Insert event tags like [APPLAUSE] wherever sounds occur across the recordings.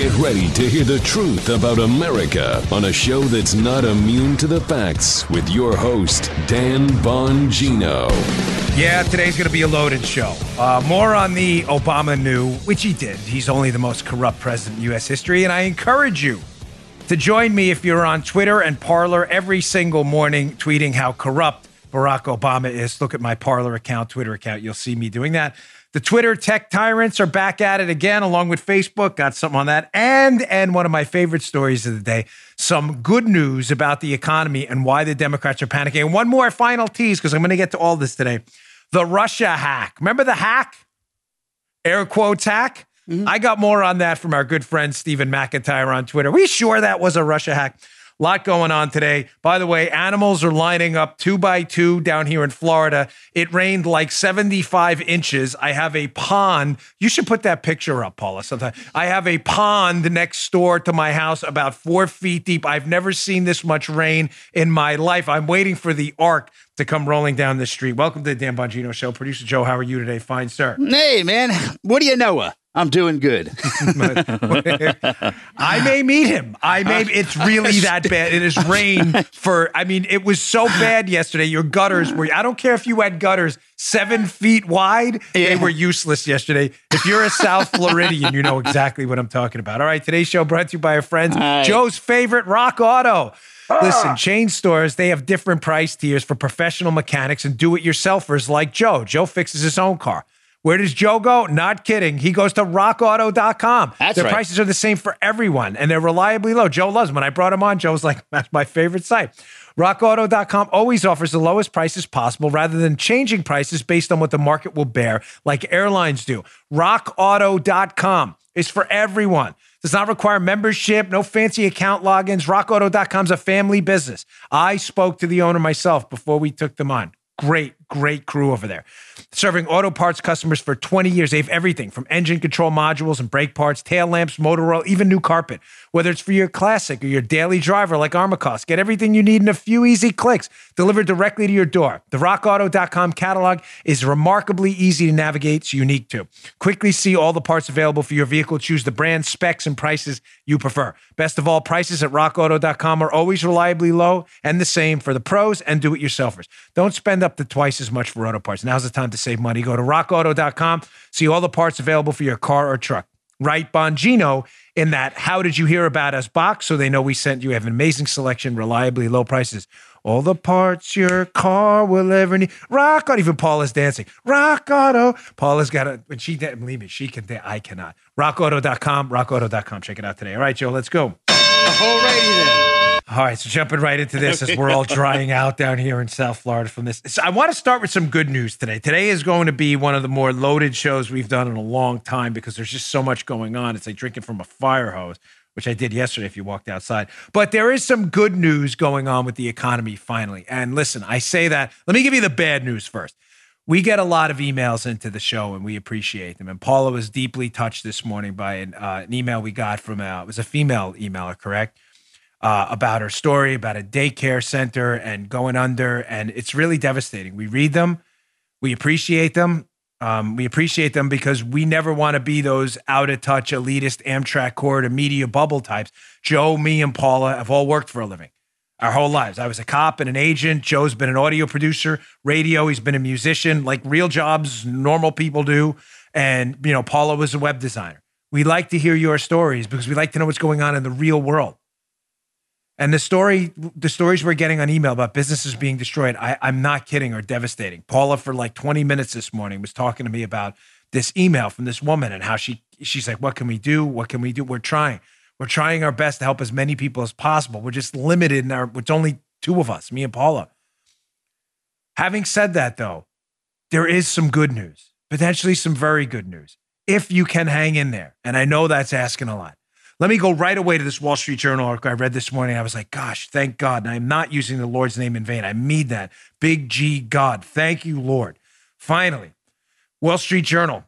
Get ready to hear the truth about America on a show that's not immune to the facts with your host, Dan Bongino. Yeah, today's going to be a loaded show. Uh, more on the Obama knew, which he did. He's only the most corrupt president in U.S. history, and I encourage you to join me if you're on Twitter and Parler every single morning tweeting how corrupt Barack Obama is. Look at my Parler account, Twitter account. You'll see me doing that. The Twitter tech tyrants are back at it again, along with Facebook. Got something on that. And and one of my favorite stories of the day, some good news about the economy and why the Democrats are panicking. And one more final tease, because I'm going to get to all this today. The Russia hack. Remember the hack? Air quotes hack? Mm-hmm. I got more on that from our good friend Stephen McIntyre on Twitter. Are we sure that was a Russia hack? Lot going on today. By the way, animals are lining up two by two down here in Florida. It rained like 75 inches. I have a pond. You should put that picture up, Paula, sometime. I have a pond next door to my house about four feet deep. I've never seen this much rain in my life. I'm waiting for the ark to come rolling down the street. Welcome to the Dan Bongino Show. Producer Joe, how are you today? Fine, sir. Hey, man. What do you know? Uh? I'm doing good. [LAUGHS] I may meet him. I may. It's really [LAUGHS] that bad. It is rain for. I mean, it was so bad yesterday. Your gutters were. I don't care if you had gutters seven feet wide. Yeah. They were useless yesterday. If you're a South Floridian, you know exactly what I'm talking about. All right, today's show brought to you by our friends, Hi. Joe's favorite Rock Auto. Ah. Listen, chain stores, they have different price tiers for professional mechanics and do it yourselfers like Joe. Joe fixes his own car. Where does Joe go? Not kidding. He goes to rockauto.com. That's Their right. prices are the same for everyone and they're reliably low. Joe loves them. When I brought him on, Joe was like, [LAUGHS] that's my favorite site. RockAuto.com always offers the lowest prices possible rather than changing prices based on what the market will bear, like airlines do. RockAuto.com is for everyone. Does not require membership, no fancy account logins. RockAuto.com is a family business. I spoke to the owner myself before we took them on. Great, great crew over there. Serving auto parts customers for 20 years. They have everything from engine control modules and brake parts, tail lamps, motor oil, even new carpet. Whether it's for your classic or your daily driver like Armacost, get everything you need in a few easy clicks delivered directly to your door. The rockauto.com catalog is remarkably easy to navigate, it's unique too. Quickly see all the parts available for your vehicle, choose the brand, specs, and prices you prefer. Best of all, prices at rockauto.com are always reliably low and the same for the pros and do it yourselfers. Don't spend up to twice as much for auto parts. Now's the time to save money. Go to rockauto.com, see all the parts available for your car or truck. Write, Bongino in that How Did You Hear About Us box so they know we sent you. We have an amazing selection, reliably low prices. All the parts your car will ever need. Rock Auto. Even Paula's dancing. Rock Auto. Paula's got a, when she, didn't believe me, she can, I cannot. RockAuto.com, rockauto.com. Check it out today. All right, Joe, let's go. Alrighty then. All right, so jumping right into this as we're all drying out down here in South Florida from this. So I want to start with some good news today. Today is going to be one of the more loaded shows we've done in a long time because there's just so much going on. It's like drinking from a fire hose, which I did yesterday if you walked outside. But there is some good news going on with the economy finally. And listen, I say that. Let me give you the bad news first. We get a lot of emails into the show and we appreciate them. And Paula was deeply touched this morning by an, uh, an email we got from, a, it was a female emailer, correct? Uh, about her story about a daycare center and going under. And it's really devastating. We read them, we appreciate them. Um, we appreciate them because we never want to be those out of touch, elitist Amtrak corridor media bubble types. Joe, me, and Paula have all worked for a living our whole lives. I was a cop and an agent. Joe's been an audio producer, radio. He's been a musician, like real jobs normal people do. And, you know, Paula was a web designer. We like to hear your stories because we like to know what's going on in the real world. And the story, the stories we're getting on email about businesses being destroyed, I, I'm not kidding, are devastating. Paula, for like 20 minutes this morning, was talking to me about this email from this woman and how she she's like, "What can we do? What can we do? We're trying. We're trying our best to help as many people as possible. We're just limited in our. It's only two of us, me and Paula." Having said that, though, there is some good news, potentially some very good news, if you can hang in there. And I know that's asking a lot. Let me go right away to this Wall Street Journal article I read this morning. I was like, gosh, thank God. And I'm not using the Lord's name in vain. I mean that. Big G God. Thank you, Lord. Finally, Wall Street Journal.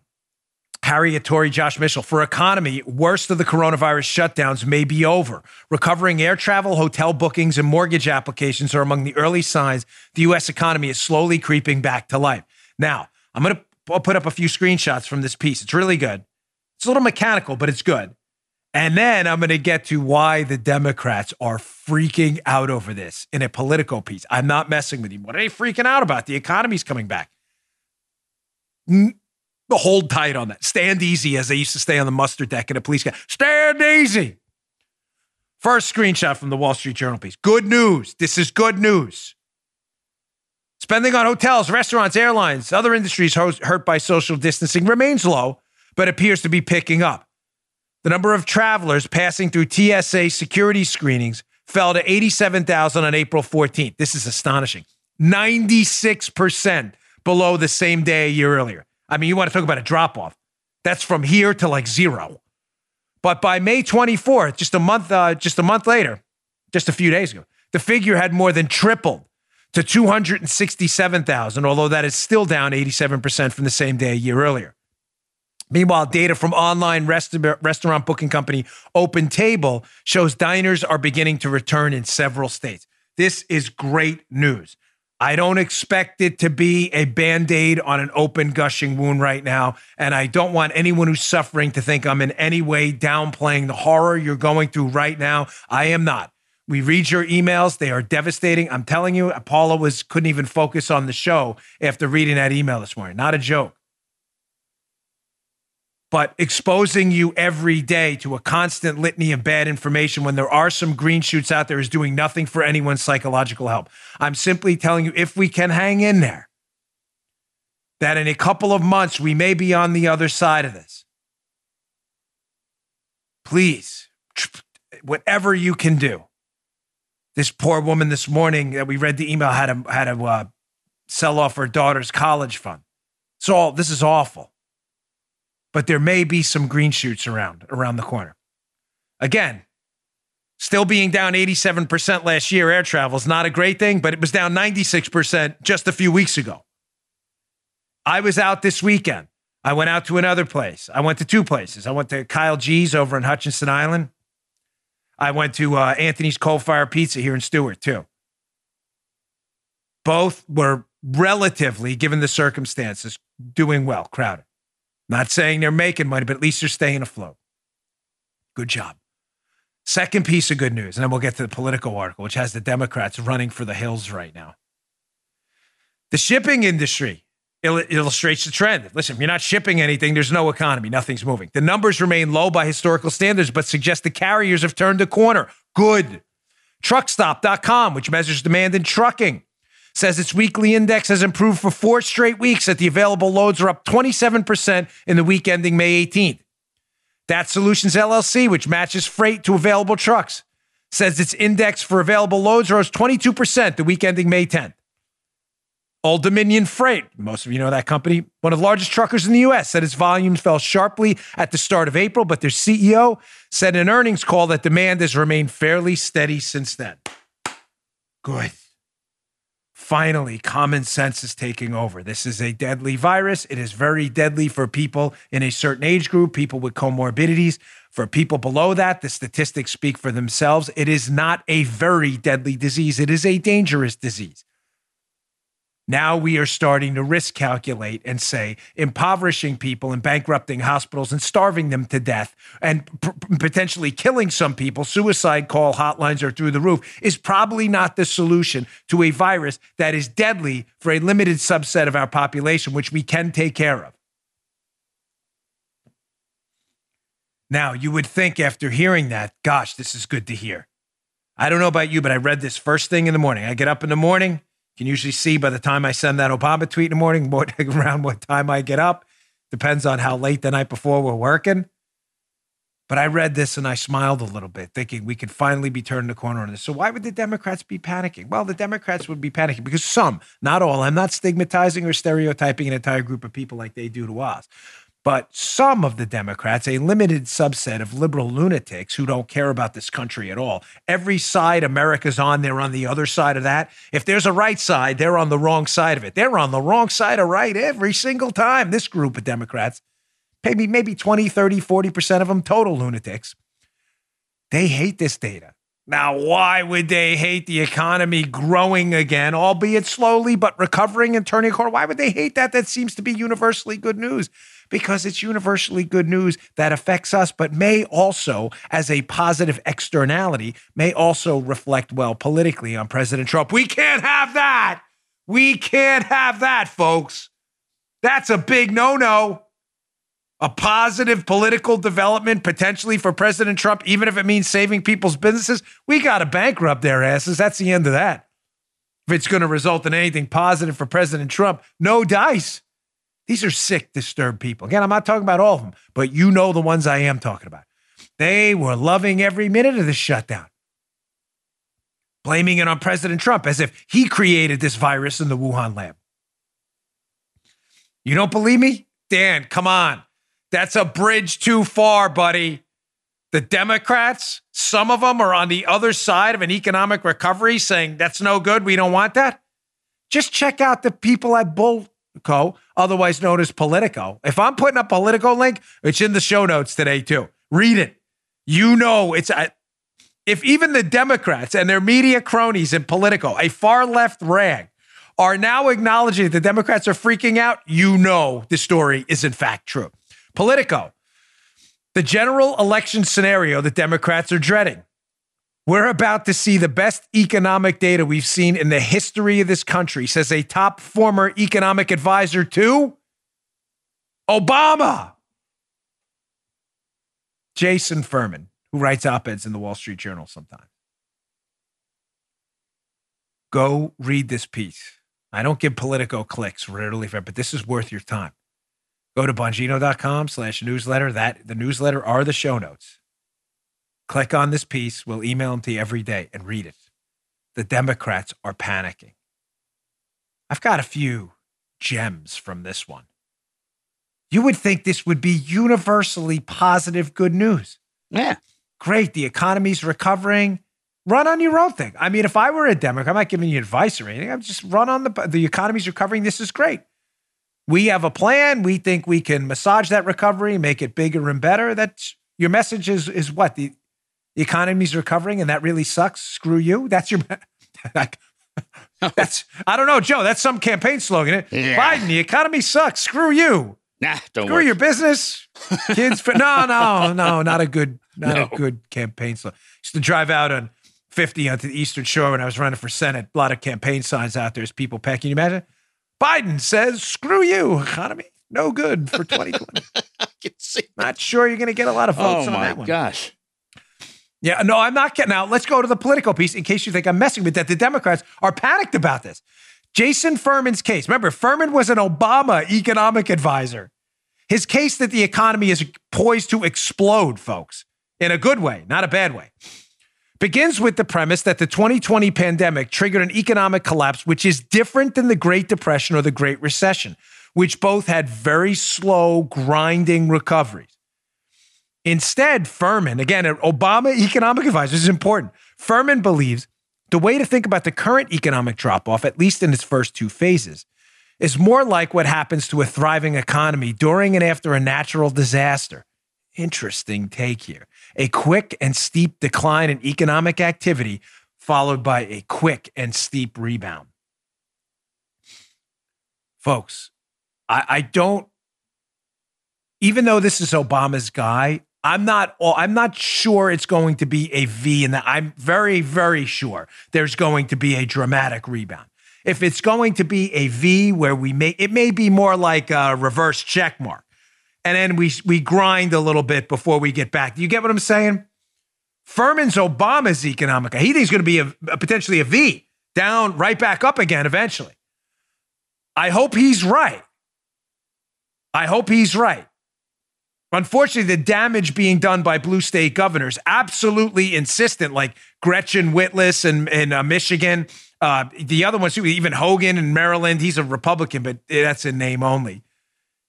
Harriet Torrey, Josh Mitchell. For economy, worst of the coronavirus shutdowns may be over. Recovering air travel, hotel bookings, and mortgage applications are among the early signs the U.S. economy is slowly creeping back to life. Now, I'm going to put up a few screenshots from this piece. It's really good. It's a little mechanical, but it's good. And then I'm going to get to why the Democrats are freaking out over this in a political piece. I'm not messing with you. What are they freaking out about? The economy's coming back. Hold tight on that. Stand easy, as they used to stay on the muster deck in a police car. Stand easy. First screenshot from the Wall Street Journal piece. Good news. This is good news. Spending on hotels, restaurants, airlines, other industries hurt by social distancing remains low, but appears to be picking up. The number of travelers passing through TSA security screenings fell to 87,000 on April 14th. This is astonishing. 96% below the same day a year earlier. I mean, you want to talk about a drop off. That's from here to like zero. But by May 24th, just a month, uh, just a month later, just a few days ago, the figure had more than tripled to 267,000, although that is still down 87% from the same day a year earlier. Meanwhile, data from online rest- restaurant booking company Open Table shows diners are beginning to return in several states. This is great news. I don't expect it to be a band aid on an open, gushing wound right now. And I don't want anyone who's suffering to think I'm in any way downplaying the horror you're going through right now. I am not. We read your emails. They are devastating. I'm telling you, Paula was couldn't even focus on the show after reading that email this morning. Not a joke but exposing you every day to a constant litany of bad information when there are some green shoots out there is doing nothing for anyone's psychological help. I'm simply telling you if we can hang in there, that in a couple of months we may be on the other side of this. Please, whatever you can do. This poor woman this morning that we read the email had to had to uh, sell off her daughter's college fund. So this is awful but there may be some green shoots around around the corner. Again, still being down 87% last year, air travel is not a great thing, but it was down 96% just a few weeks ago. I was out this weekend. I went out to another place. I went to two places. I went to Kyle G's over in Hutchinson Island. I went to uh, Anthony's Coal Fire Pizza here in Stuart, too. Both were relatively, given the circumstances, doing well, crowded. Not saying they're making money, but at least they're staying afloat. Good job. Second piece of good news, and then we'll get to the political article, which has the Democrats running for the hills right now. The shipping industry illustrates the trend. Listen, if you're not shipping anything, there's no economy, nothing's moving. The numbers remain low by historical standards, but suggest the carriers have turned a corner. Good. Truckstop.com, which measures demand in trucking, says its weekly index has improved for four straight weeks, that the available loads are up 27% in the week ending May 18th. DAT Solutions LLC, which matches freight to available trucks, says its index for available loads rose 22% the week ending May 10th. Old Dominion Freight, most of you know that company, one of the largest truckers in the US, said its volumes fell sharply at the start of April, but their CEO said in an earnings call that demand has remained fairly steady since then. Good finally common sense is taking over. This is a deadly virus. It is very deadly for people in a certain age group, people with comorbidities. For people below that, the statistics speak for themselves. It is not a very deadly disease, it is a dangerous disease. Now we are starting to risk calculate and say impoverishing people and bankrupting hospitals and starving them to death and p- potentially killing some people, suicide call hotlines are through the roof, is probably not the solution to a virus that is deadly for a limited subset of our population, which we can take care of. Now, you would think after hearing that, gosh, this is good to hear. I don't know about you, but I read this first thing in the morning. I get up in the morning can usually see by the time I send that Obama tweet in the morning, what, [LAUGHS] around what time I get up. Depends on how late the night before we're working. But I read this and I smiled a little bit, thinking we could finally be turning the corner on this. So why would the Democrats be panicking? Well, the Democrats would be panicking because some, not all, I'm not stigmatizing or stereotyping an entire group of people like they do to us. But some of the Democrats, a limited subset of liberal lunatics who don't care about this country at all, every side America's on, they're on the other side of that. If there's a right side, they're on the wrong side of it. They're on the wrong side of right every single time. This group of Democrats, maybe, maybe 20, 30, 40% of them total lunatics, they hate this data. Now, why would they hate the economy growing again, albeit slowly, but recovering and turning a corner? Why would they hate that? That seems to be universally good news because it's universally good news that affects us, but may also, as a positive externality, may also reflect well politically on President Trump. We can't have that. We can't have that, folks. That's a big no no. A positive political development potentially for President Trump, even if it means saving people's businesses. We got to bankrupt their asses. That's the end of that. If it's going to result in anything positive for President Trump, no dice. These are sick, disturbed people. Again, I'm not talking about all of them, but you know the ones I am talking about. They were loving every minute of the shutdown, blaming it on President Trump as if he created this virus in the Wuhan lab. You don't believe me? Dan, come on. That's a bridge too far, buddy. The Democrats, some of them are on the other side of an economic recovery saying that's no good. We don't want that. Just check out the people I at Bullco, otherwise known as Politico. If I'm putting a Politico link, it's in the show notes today, too. Read it. You know, it's if even the Democrats and their media cronies in Politico, a far left rag, are now acknowledging that the Democrats are freaking out, you know the story is in fact true. Politico, the general election scenario that Democrats are dreading. We're about to see the best economic data we've seen in the history of this country, says a top former economic advisor to Obama. Jason Furman, who writes op eds in the Wall Street Journal sometimes. Go read this piece. I don't give Politico clicks rarely, but this is worth your time. Go to bongino.com slash newsletter. That the newsletter are the show notes. Click on this piece. We'll email them to you every day and read it. The Democrats are panicking. I've got a few gems from this one. You would think this would be universally positive good news. Yeah. Great. The economy's recovering. Run on your own thing. I mean, if I were a Democrat, I'm not giving you advice or anything. I'm just run on the the economy's recovering. This is great. We have a plan. We think we can massage that recovery, make it bigger and better. That's your message is is what the, the economy's recovering and that really sucks. Screw you. That's your [LAUGHS] [LAUGHS] that's I don't know, Joe. That's some campaign slogan. Yeah. Biden, the economy sucks. Screw you. Nah, don't Screw work. your business. Kids for no, no, no, not a good, not no. a good campaign slogan. Used to drive out on 50 onto the Eastern Shore when I was running for Senate. A lot of campaign signs out there as people packing. you imagine? Biden says, screw you, economy. No good for 2020. [LAUGHS] Not sure you're going to get a lot of oh votes oh on that one. gosh. Yeah, no, I'm not getting Now, let's go to the political piece in case you think I'm messing with that. The Democrats are panicked about this. Jason Furman's case. Remember, Furman was an Obama economic advisor. His case that the economy is poised to explode, folks, in a good way, not a bad way begins with the premise that the 2020 pandemic triggered an economic collapse, which is different than the Great Depression or the Great Recession, which both had very slow, grinding recoveries. Instead, Furman, again, Obama economic advisor, is important. Furman believes the way to think about the current economic drop off, at least in its first two phases, is more like what happens to a thriving economy during and after a natural disaster. Interesting take here a quick and steep decline in economic activity, followed by a quick and steep rebound. Folks, I, I don't, even though this is Obama's guy, I'm not I'm not sure it's going to be a V in that I'm very, very sure there's going to be a dramatic rebound. If it's going to be a V where we may it may be more like a reverse check mark and then we we grind a little bit before we get back. Do you get what I'm saying? Furman's Obama's economic. He thinks going to be a, a, potentially a V down, right back up again eventually. I hope he's right. I hope he's right. Unfortunately, the damage being done by blue state governors, absolutely insistent, like Gretchen Whitlas in, in uh, Michigan. Uh, the other ones, even Hogan in Maryland, he's a Republican, but that's in name only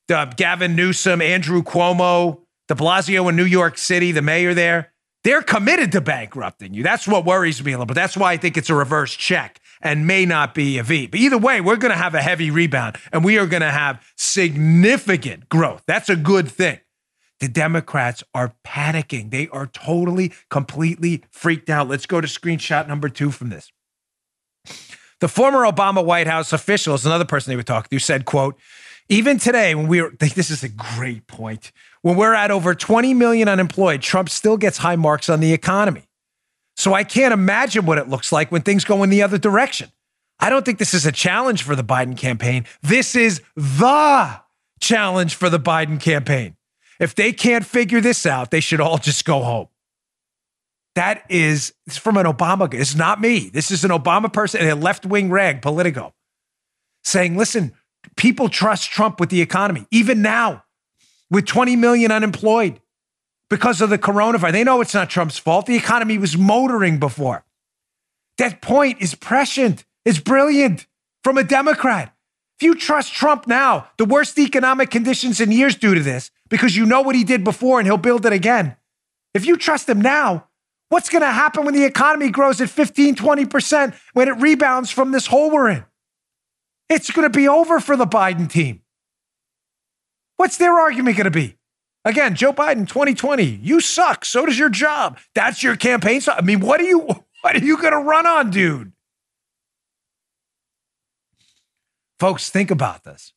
uh, Gavin Newsom, Andrew Cuomo, de Blasio in New York City, the mayor there, they're committed to bankrupting you. That's what worries me a little bit. That's why I think it's a reverse check and may not be a V. But either way, we're going to have a heavy rebound and we are going to have significant growth. That's a good thing. The Democrats are panicking. They are totally, completely freaked out. Let's go to screenshot number two from this. The former Obama White House official is another person they were talking to said, quote, Even today, when we're [LAUGHS] this is a great point. When we're at over 20 million unemployed, Trump still gets high marks on the economy. So I can't imagine what it looks like when things go in the other direction. I don't think this is a challenge for the Biden campaign. This is the challenge for the Biden campaign. If they can't figure this out, they should all just go home. That is it's from an Obama. Guy. It's not me. This is an Obama person a left wing rag, Politico, saying, listen, people trust Trump with the economy, even now, with 20 million unemployed because of the coronavirus. They know it's not Trump's fault. The economy was motoring before. That point is prescient, it's brilliant from a Democrat. If you trust Trump now, the worst economic conditions in years due to this, because you know what he did before and he'll build it again. If you trust him now, what's going to happen when the economy grows at 15, 20% when it rebounds from this hole we're in? It's going to be over for the Biden team. What's their argument going to be? Again, Joe Biden, 2020, you suck. So does your job. That's your campaign. So, I mean, what are you [LAUGHS] what are you going to run on, dude? Folks, think about this.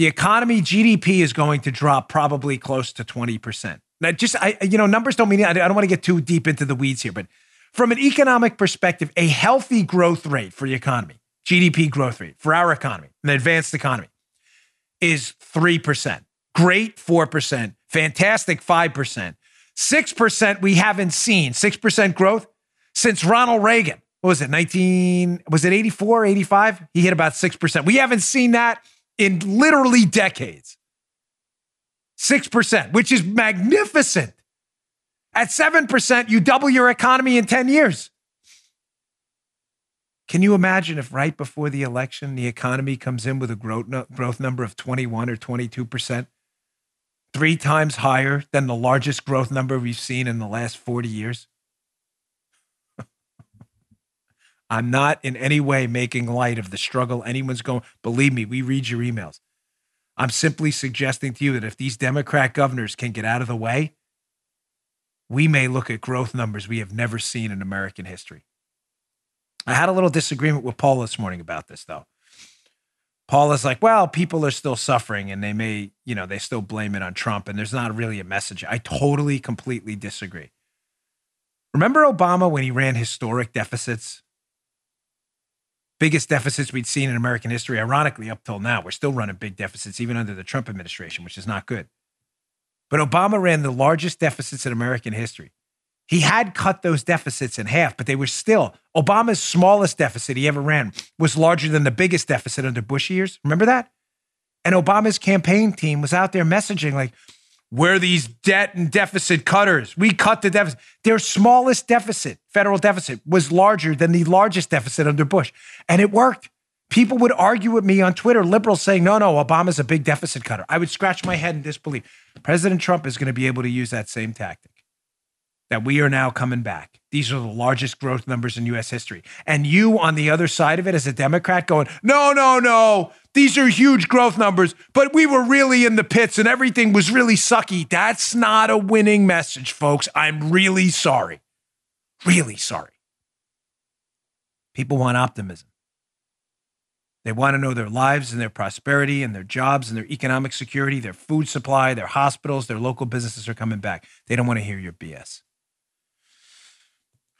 The economy GDP is going to drop probably close to 20%. Now, just I, you know, numbers don't mean I don't want to get too deep into the weeds here, but from an economic perspective, a healthy growth rate for the economy, GDP growth rate for our economy, an advanced economy, is 3%. Great 4%, fantastic 5%. 6% we haven't seen, 6% growth since Ronald Reagan. What was it, 19, was it 84, 85? He hit about 6%. We haven't seen that in literally decades. 6%, which is magnificent. At 7%, you double your economy in 10 years. Can you imagine if right before the election, the economy comes in with a growth, growth number of 21 or 22%? Three times higher than the largest growth number we've seen in the last 40 years? I'm not in any way making light of the struggle anyone's going. Believe me, we read your emails. I'm simply suggesting to you that if these Democrat governors can get out of the way, we may look at growth numbers we have never seen in American history. I had a little disagreement with Paul this morning about this, though. Paul is like, well, people are still suffering and they may, you know, they still blame it on Trump and there's not really a message. I totally, completely disagree. Remember Obama when he ran historic deficits biggest deficits we'd seen in American history, ironically, up till now. We're still running big deficits, even under the Trump administration, which is not good. But Obama ran the largest deficits in American history. He had cut those deficits in half, but they were still Obama's smallest deficit he ever ran was larger than the biggest deficit under Bush years. Remember that? And Obama's campaign team was out there messaging like, we're these debt and deficit cutters. We cut the deficit. Their smallest deficit, federal deficit, was larger than the largest deficit under Bush. And it worked. People would argue with me on Twitter, liberals saying, no, no, Obama's a big deficit cutter. I would scratch my head in disbelief. President Trump is going to be able to use that same tactic that we are now coming back. These are the largest growth numbers in US history. And you on the other side of it as a Democrat going, no, no, no, these are huge growth numbers, but we were really in the pits and everything was really sucky. That's not a winning message, folks. I'm really sorry. Really sorry. People want optimism. They want to know their lives and their prosperity and their jobs and their economic security, their food supply, their hospitals, their local businesses are coming back. They don't want to hear your BS.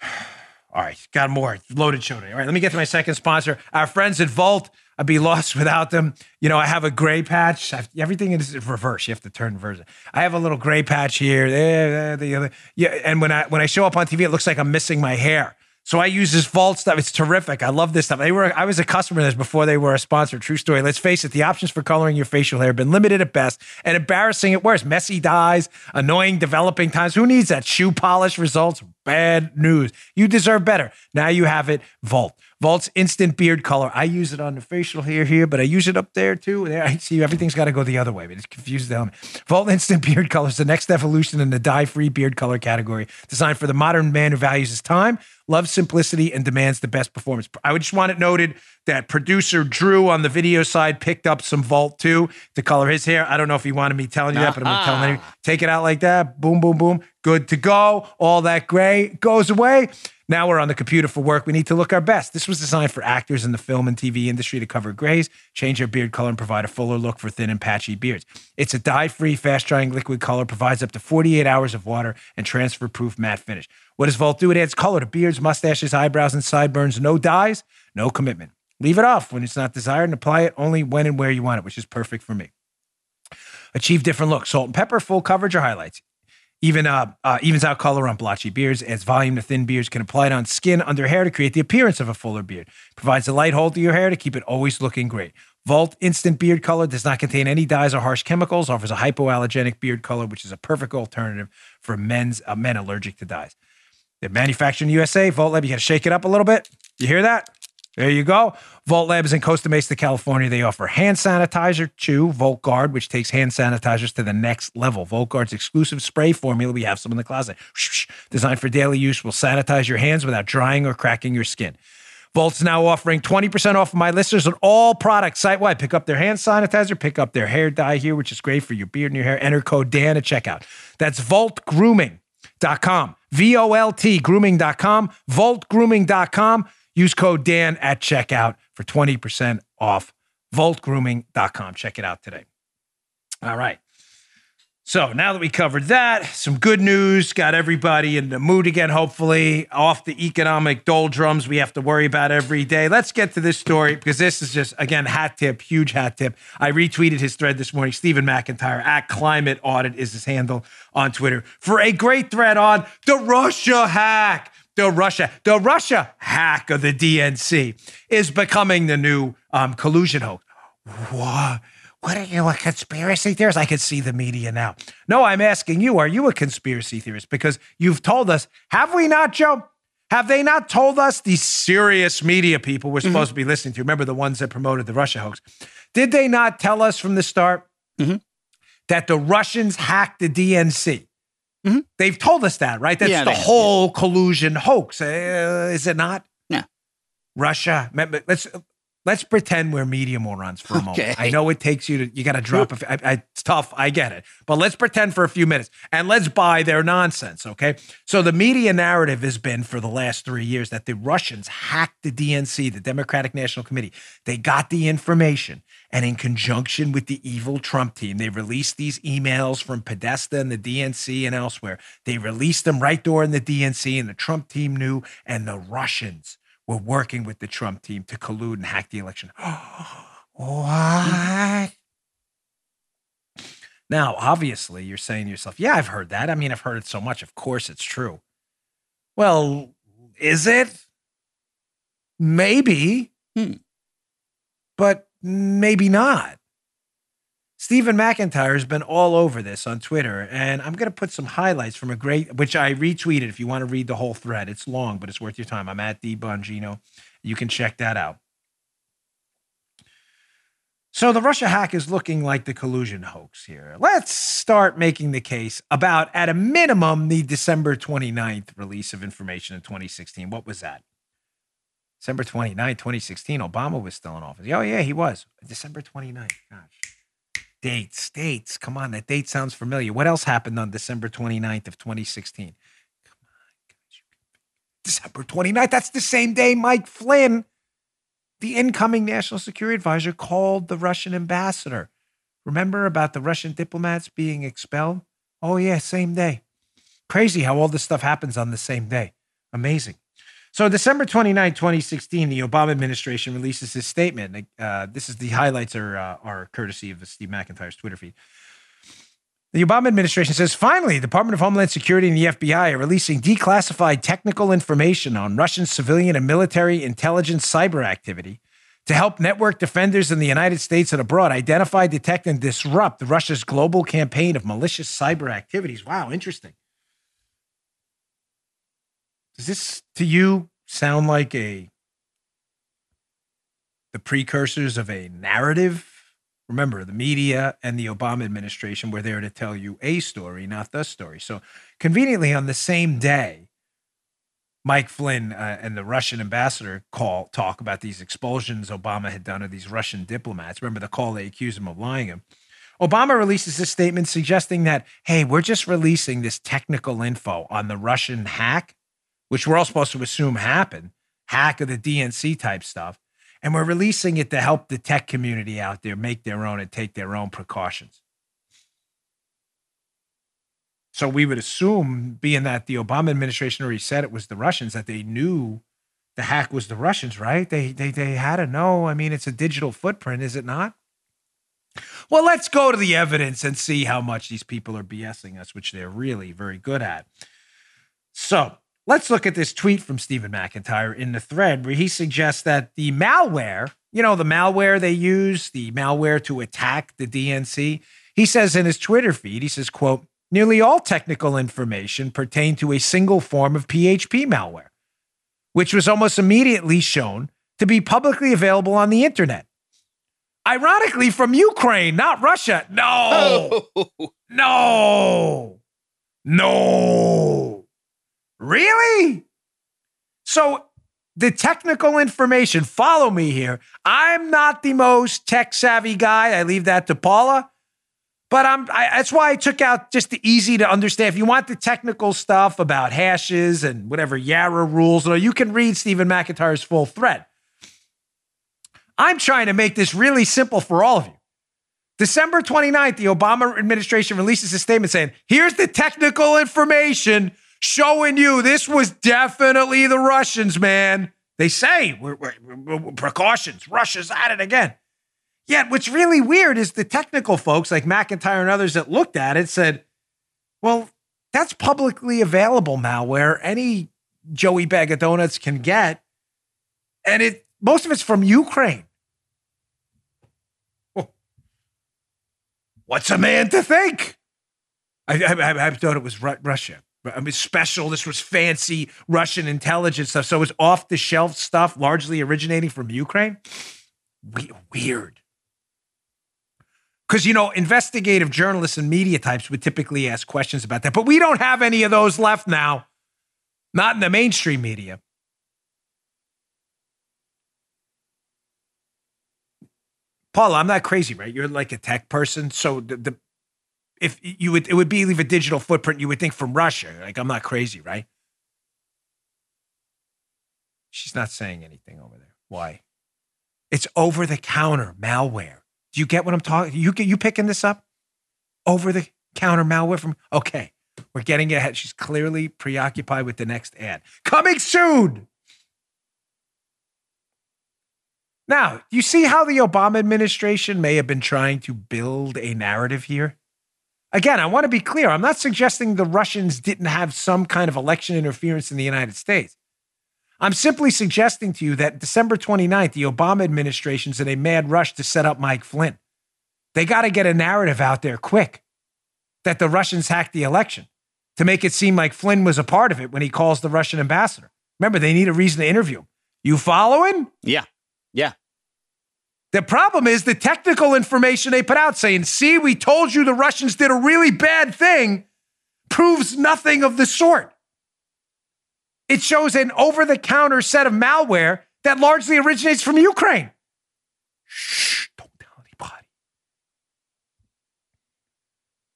[SIGHS] All right, got more loaded show today. All right, let me get to my second sponsor, our friends at Volt. I'd be lost [LAUGHS] without them. You know, I have a gray patch. Have, everything is reverse. You have to turn reverse. I have a little gray patch here, there, there, the other. Yeah, and when I when I show up on TV, it looks like I'm missing my hair. So I use this Volt stuff. It's terrific. I love this stuff. They were I was a customer of this before they were a sponsor. True story. Let's face it, the options for coloring your facial hair have been limited at best and embarrassing at worst. Messy dyes, annoying developing times. Who needs that? Shoe polish results. Bad news. You deserve better. Now you have it. Volt. Volt's instant beard color. I use it on the facial hair here, but I use it up there too. There, I see everything's got to go the other way, but it confuses them. Volt instant [LAUGHS] beard color is the next evolution in the dye-free beard color category, designed for the modern man who values his time, loves simplicity, and demands the best performance. I would just want it noted that producer Drew on the video side picked up some Volt too to color his hair. I don't know if he wanted me telling you that, but I'm going to tell him anyway. Take it out like that. Boom, boom, boom. good to go. All that gray goes away. Now we're on the computer for work. We need to look our best. This was designed for actors in the film and TV industry to cover grays, change their beard color, and provide a fuller look for thin and patchy beards. It's a dye free, fast drying liquid color, provides up to 48 hours of water, and transfer proof matte finish. What does Volt do? It adds color to beards, mustaches, eyebrows, and sideburns. No dyes, no commitment. Leave it off when it's not desired and apply it only when and where you want it, which is perfect for me. Achieve different looks. Salt and pepper, full coverage or highlights. Even uh, uh, evens out color on blotchy beards, adds volume to thin beards, can apply it on skin under hair to create the appearance of a fuller beard. Provides a light hold to your hair to keep it always looking great. Volt Instant Beard Color does not contain any dyes or harsh chemicals. Offers a hypoallergenic beard color, which is a perfect alternative for men's uh, men allergic to dyes. They're manufactured in USA. Volt Lab, you got to shake it up a little bit. You hear that? There you go. Volt Labs in Costa Mesa, California. They offer hand sanitizer too, Volt Guard, which takes hand sanitizers to the next level. Volt Guard's exclusive spray formula, we have some in the closet, designed for daily use, will sanitize your hands without drying or cracking your skin. Volt's now offering 20% off of my listeners on all products site wide. Pick up their hand sanitizer, pick up their hair dye here, which is great for your beard and your hair. Enter code Dan at checkout. That's voltgrooming.com. V O L T grooming.com. Voltgrooming.com. Use code Dan at checkout for 20% off voltgrooming.com. Check it out today. All right. So now that we covered that, some good news, got everybody in the mood again, hopefully, off the economic doldrums we have to worry about every day. Let's get to this story because this is just, again, hat tip, huge hat tip. I retweeted his thread this morning. Stephen McIntyre at Climate Audit is his handle on Twitter for a great thread on the Russia hack the Russia, the Russia hack of the DNC is becoming the new um, collusion hoax. What? What are you, a conspiracy theorist? I can see the media now. No, I'm asking you, are you a conspiracy theorist? Because you've told us, have we not, Joe? Have they not told us these serious media people we're mm-hmm. supposed to be listening to? Remember the ones that promoted the Russia hoax? Did they not tell us from the start mm-hmm. that the Russians hacked the DNC? Mm-hmm. They've told us that, right? That's yeah, the whole yeah. collusion hoax. Uh, is it not? Yeah. Russia. Let's let's pretend we're media morons for a moment. Okay. I know it takes you to you got to drop. A, I, I, it's tough. I get it, but let's pretend for a few minutes and let's buy their nonsense. Okay. So the media narrative has been for the last three years that the Russians hacked the DNC, the Democratic National Committee. They got the information and in conjunction with the evil Trump team, they released these emails from Podesta and the DNC and elsewhere. They released them right there in the DNC, and the Trump team knew, and the Russians were working with the Trump team to collude and hack the election. [GASPS] what? Now, obviously, you're saying to yourself, yeah, I've heard that. I mean, I've heard it so much. Of course, it's true. Well, is it? Maybe. Hmm. But maybe not. Stephen McIntyre has been all over this on Twitter, and I'm going to put some highlights from a great, which I retweeted. If you want to read the whole thread, it's long, but it's worth your time. I'm at D Bongino. You can check that out. So the Russia hack is looking like the collusion hoax here. Let's start making the case about, at a minimum, the December 29th release of information in 2016. What was that? December 29, 2016, Obama was still in office. Oh, yeah, he was. December 29th. Gosh. Dates, dates. Come on, that date sounds familiar. What else happened on December 29th of 2016? Come on. December 29th. That's the same day Mike Flynn, the incoming national security advisor, called the Russian ambassador. Remember about the Russian diplomats being expelled? Oh, yeah, same day. Crazy how all this stuff happens on the same day. Amazing. So, December 29, 2016, the Obama administration releases his statement. Uh, this is the highlights are, uh, are courtesy of Steve McIntyre's Twitter feed. The Obama administration says finally, the Department of Homeland Security and the FBI are releasing declassified technical information on Russian civilian and military intelligence cyber activity to help network defenders in the United States and abroad identify, detect, and disrupt Russia's global campaign of malicious cyber activities. Wow, interesting. Does this to you sound like a the precursors of a narrative? Remember, the media and the Obama administration were there to tell you a story, not the story. So, conveniently, on the same day, Mike Flynn uh, and the Russian ambassador call talk about these expulsions Obama had done of these Russian diplomats. Remember the call they accused him of lying him. Obama releases a statement suggesting that, hey, we're just releasing this technical info on the Russian hack, which we're all supposed to assume happened, hack of the DNC type stuff. And we're releasing it to help the tech community out there make their own and take their own precautions. So we would assume, being that the Obama administration already said it was the Russians, that they knew the hack was the Russians, right? They they they had to know. I mean, it's a digital footprint, is it not? Well, let's go to the evidence and see how much these people are BSing us, which they're really very good at. So let's look at this tweet from Stephen McIntyre in the thread where he suggests that the malware, you know, the malware they use, the malware to attack the DNC, he says in his Twitter feed, he says, quote, nearly all technical information pertain to a single form of PHP malware, which was almost immediately shown to be publicly available on the internet. Ironically, from Ukraine, not Russia. No, [LAUGHS] no, no. Really? So the technical information, follow me here. I'm not the most tech savvy guy. I leave that to Paula. But I'm I, that's why I took out just the easy to understand. If you want the technical stuff about hashes and whatever Yara rules, you can read Stephen McIntyre's full thread. I'm trying to make this really simple for all of you. December 29th, the Obama administration releases a statement saying, here's the technical information showing you this was definitely the Russians, man. They say, we're, we're, we're, precautions, Russia's at it again. Yet, what's really weird is the technical folks like McIntyre and others that looked at it said, well, that's publicly available malware. Any Joey Bag of Donuts can get. And it most of it's from Ukraine. What's a man to think? I, I, I thought it was Russia. I mean, special. This was fancy Russian intelligence stuff. So it was off the shelf stuff, largely originating from Ukraine. We- weird. Because, you know, investigative journalists and media types would typically ask questions about that. But we don't have any of those left now, not in the mainstream media. Paula, I'm not crazy, right? You're like a tech person, so the, the if you would it would be leave a digital footprint, you would think from Russia. Like I'm not crazy, right? She's not saying anything over there. Why? It's over the counter malware. Do you get what I'm talking? You get you picking this up? Over the counter malware from okay. We're getting ahead. She's clearly preoccupied with the next ad. Coming soon. Now, you see how the Obama administration may have been trying to build a narrative here? Again, I want to be clear. I'm not suggesting the Russians didn't have some kind of election interference in the United States. I'm simply suggesting to you that December 29th, the Obama administration's in a mad rush to set up Mike Flynn. They got to get a narrative out there quick that the Russians hacked the election to make it seem like Flynn was a part of it when he calls the Russian ambassador. Remember, they need a reason to interview him. You following? Yeah. Yeah. The problem is the technical information they put out saying, see, we told you the Russians did a really bad thing, proves nothing of the sort. It shows an over the counter set of malware that largely originates from Ukraine. Shh, don't tell anybody.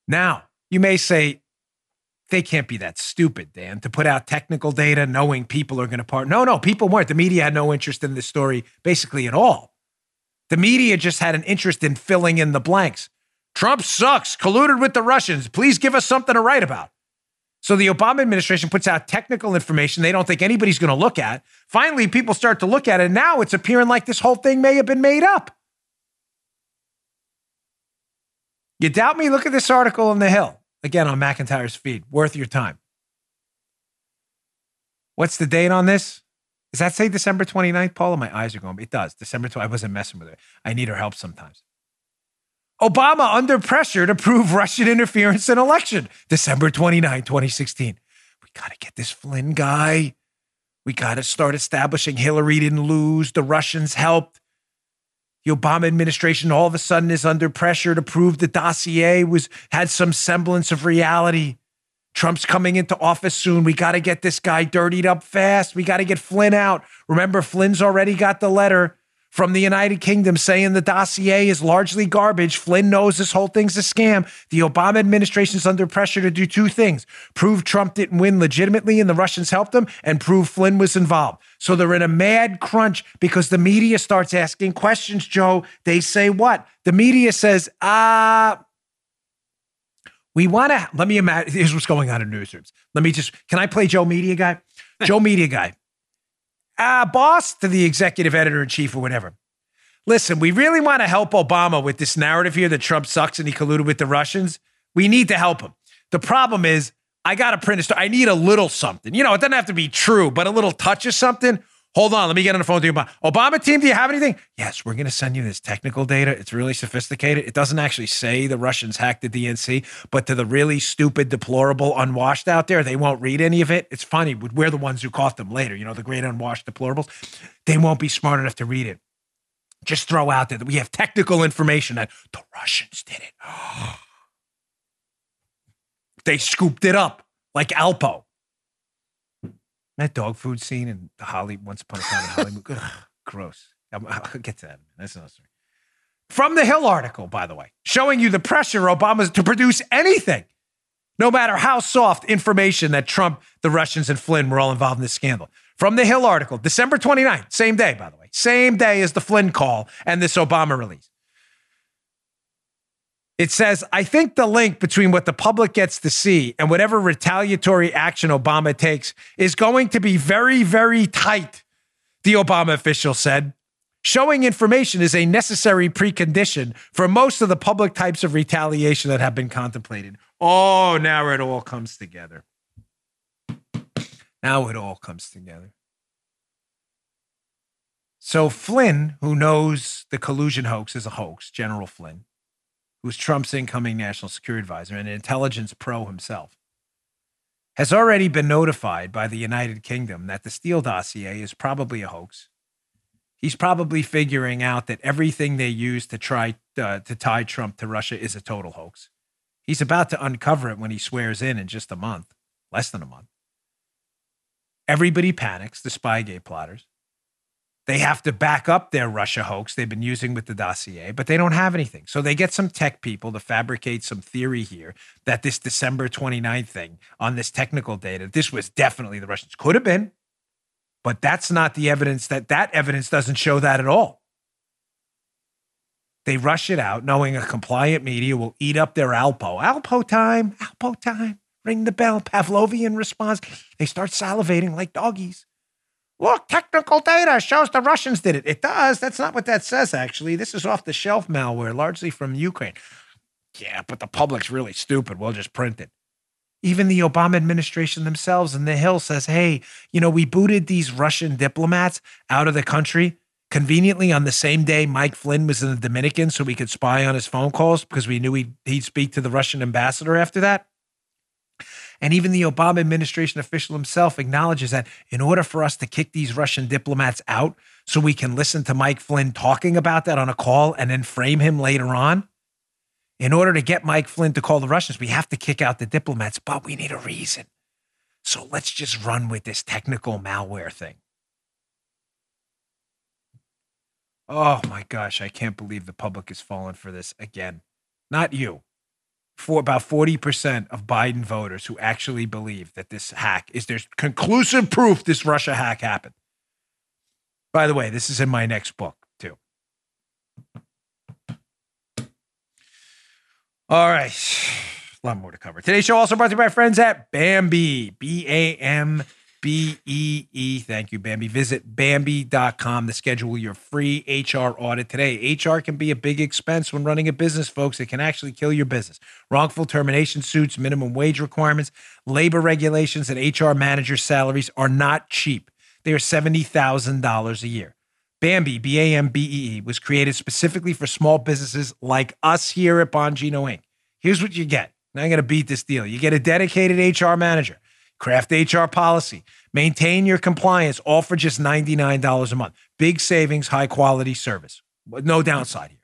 Now, you may say, they can't be that stupid, Dan, to put out technical data knowing people are going to part. No, no, people weren't. The media had no interest in this story basically at all. The media just had an interest in filling in the blanks. Trump sucks, colluded with the Russians. Please give us something to write about. So the Obama administration puts out technical information they don't think anybody's going to look at. Finally, people start to look at it. And now it's appearing like this whole thing may have been made up. You doubt me? Look at this article in The Hill, again on McIntyre's feed. Worth your time. What's the date on this? Does that say December 29th, Paula? My eyes are going. It does. December 20th. I wasn't messing with it. I need her help sometimes. Obama under pressure to prove Russian interference in election. December 29, 2016. We got to get this Flynn guy. We got to start establishing Hillary didn't lose. The Russians helped. The Obama administration all of a sudden is under pressure to prove the dossier was had some semblance of reality. Trump's coming into office soon. We got to get this guy dirtied up fast. We got to get Flynn out. Remember, Flynn's already got the letter from the United Kingdom saying the dossier is largely garbage. Flynn knows this whole thing's a scam. The Obama administration is under pressure to do two things prove Trump didn't win legitimately and the Russians helped him, and prove Flynn was involved. So they're in a mad crunch because the media starts asking questions, Joe. They say what? The media says, ah, we want to let me imagine. Here's what's going on in newsrooms. Let me just can I play Joe Media Guy? Joe Media Guy uh, boss to the executive editor in chief or whatever. Listen, we really want to help Obama with this narrative here that Trump sucks and he colluded with the Russians. We need to help him. The problem is, I got to print a story. I need a little something. You know, it doesn't have to be true, but a little touch of something. Hold on, let me get on the phone to Obama. Obama team, do you have anything? Yes, we're going to send you this technical data. It's really sophisticated. It doesn't actually say the Russians hacked the DNC, but to the really stupid, deplorable, unwashed out there, they won't read any of it. It's funny. We're the ones who caught them later, you know, the great unwashed deplorables. They won't be smart enough to read it. Just throw out there that we have technical information that the Russians did it. [GASPS] they scooped it up like Alpo. That dog food scene in the Holly Once Upon a Time in Hollywood. Ugh, gross. I'll, [LAUGHS] I'll, get to that. That's another story. From the Hill article, by the way, showing you the pressure Obama's to produce anything, no matter how soft information that Trump, the Russians, and Flynn were all involved in this scandal. From the Hill article, December 29th, same day, by the way, same day as the Flynn call and this Obama release. It says, I think the link between what the public gets to see and whatever retaliatory action Obama takes is going to be very, very tight, the Obama official said. Showing information is a necessary precondition for most of the public types of retaliation that have been contemplated. Oh, now it all comes together. Now it all comes together. So Flynn, who knows the collusion hoax is a hoax, General Flynn, who's Trump's incoming national security advisor and an intelligence pro himself, has already been notified by the United Kingdom that the Steele dossier is probably a hoax. He's probably figuring out that everything they use to try uh, to tie Trump to Russia is a total hoax. He's about to uncover it when he swears in in just a month, less than a month. Everybody panics, the Spygate plotters. They have to back up their Russia hoax they've been using with the dossier, but they don't have anything. So they get some tech people to fabricate some theory here that this December 29th thing on this technical data, this was definitely the Russians. Could have been, but that's not the evidence that that evidence doesn't show that at all. They rush it out knowing a compliant media will eat up their Alpo. Alpo time, Alpo time. Ring the bell. Pavlovian response. They start salivating like doggies. Look, technical data shows the Russians did it. It does. That's not what that says, actually. This is off the shelf malware, largely from Ukraine. Yeah, but the public's really stupid. We'll just print it. Even the Obama administration themselves in the Hill says, hey, you know, we booted these Russian diplomats out of the country conveniently on the same day Mike Flynn was in the Dominican so we could spy on his phone calls because we knew he'd, he'd speak to the Russian ambassador after that. And even the Obama administration official himself acknowledges that in order for us to kick these Russian diplomats out so we can listen to Mike Flynn talking about that on a call and then frame him later on, in order to get Mike Flynn to call the Russians, we have to kick out the diplomats, but we need a reason. So let's just run with this technical malware thing. Oh my gosh, I can't believe the public is falling for this again. Not you for about 40% of Biden voters who actually believe that this hack is there's conclusive proof this Russia hack happened. By the way, this is in my next book, too. All right. A lot more to cover. Today's show also brought to you by friends at Bambee, B A M B E E. Thank you, Bambee. Visit Bambee.com to schedule your free HR audit today. HR can be a big expense when running a business, folks. It can actually kill your business. Wrongful termination suits, minimum wage requirements, labor regulations, and HR manager salaries are not cheap. They are $70,000 a year. Bambee, B A M B E E, was created specifically for small businesses like us here at Bongino Inc. Here's what you get. Now I'm going to beat this deal. You get a dedicated HR manager Craft HR policy. Maintain your compliance, all for just $99 a month. Big savings, high quality service. No downside here.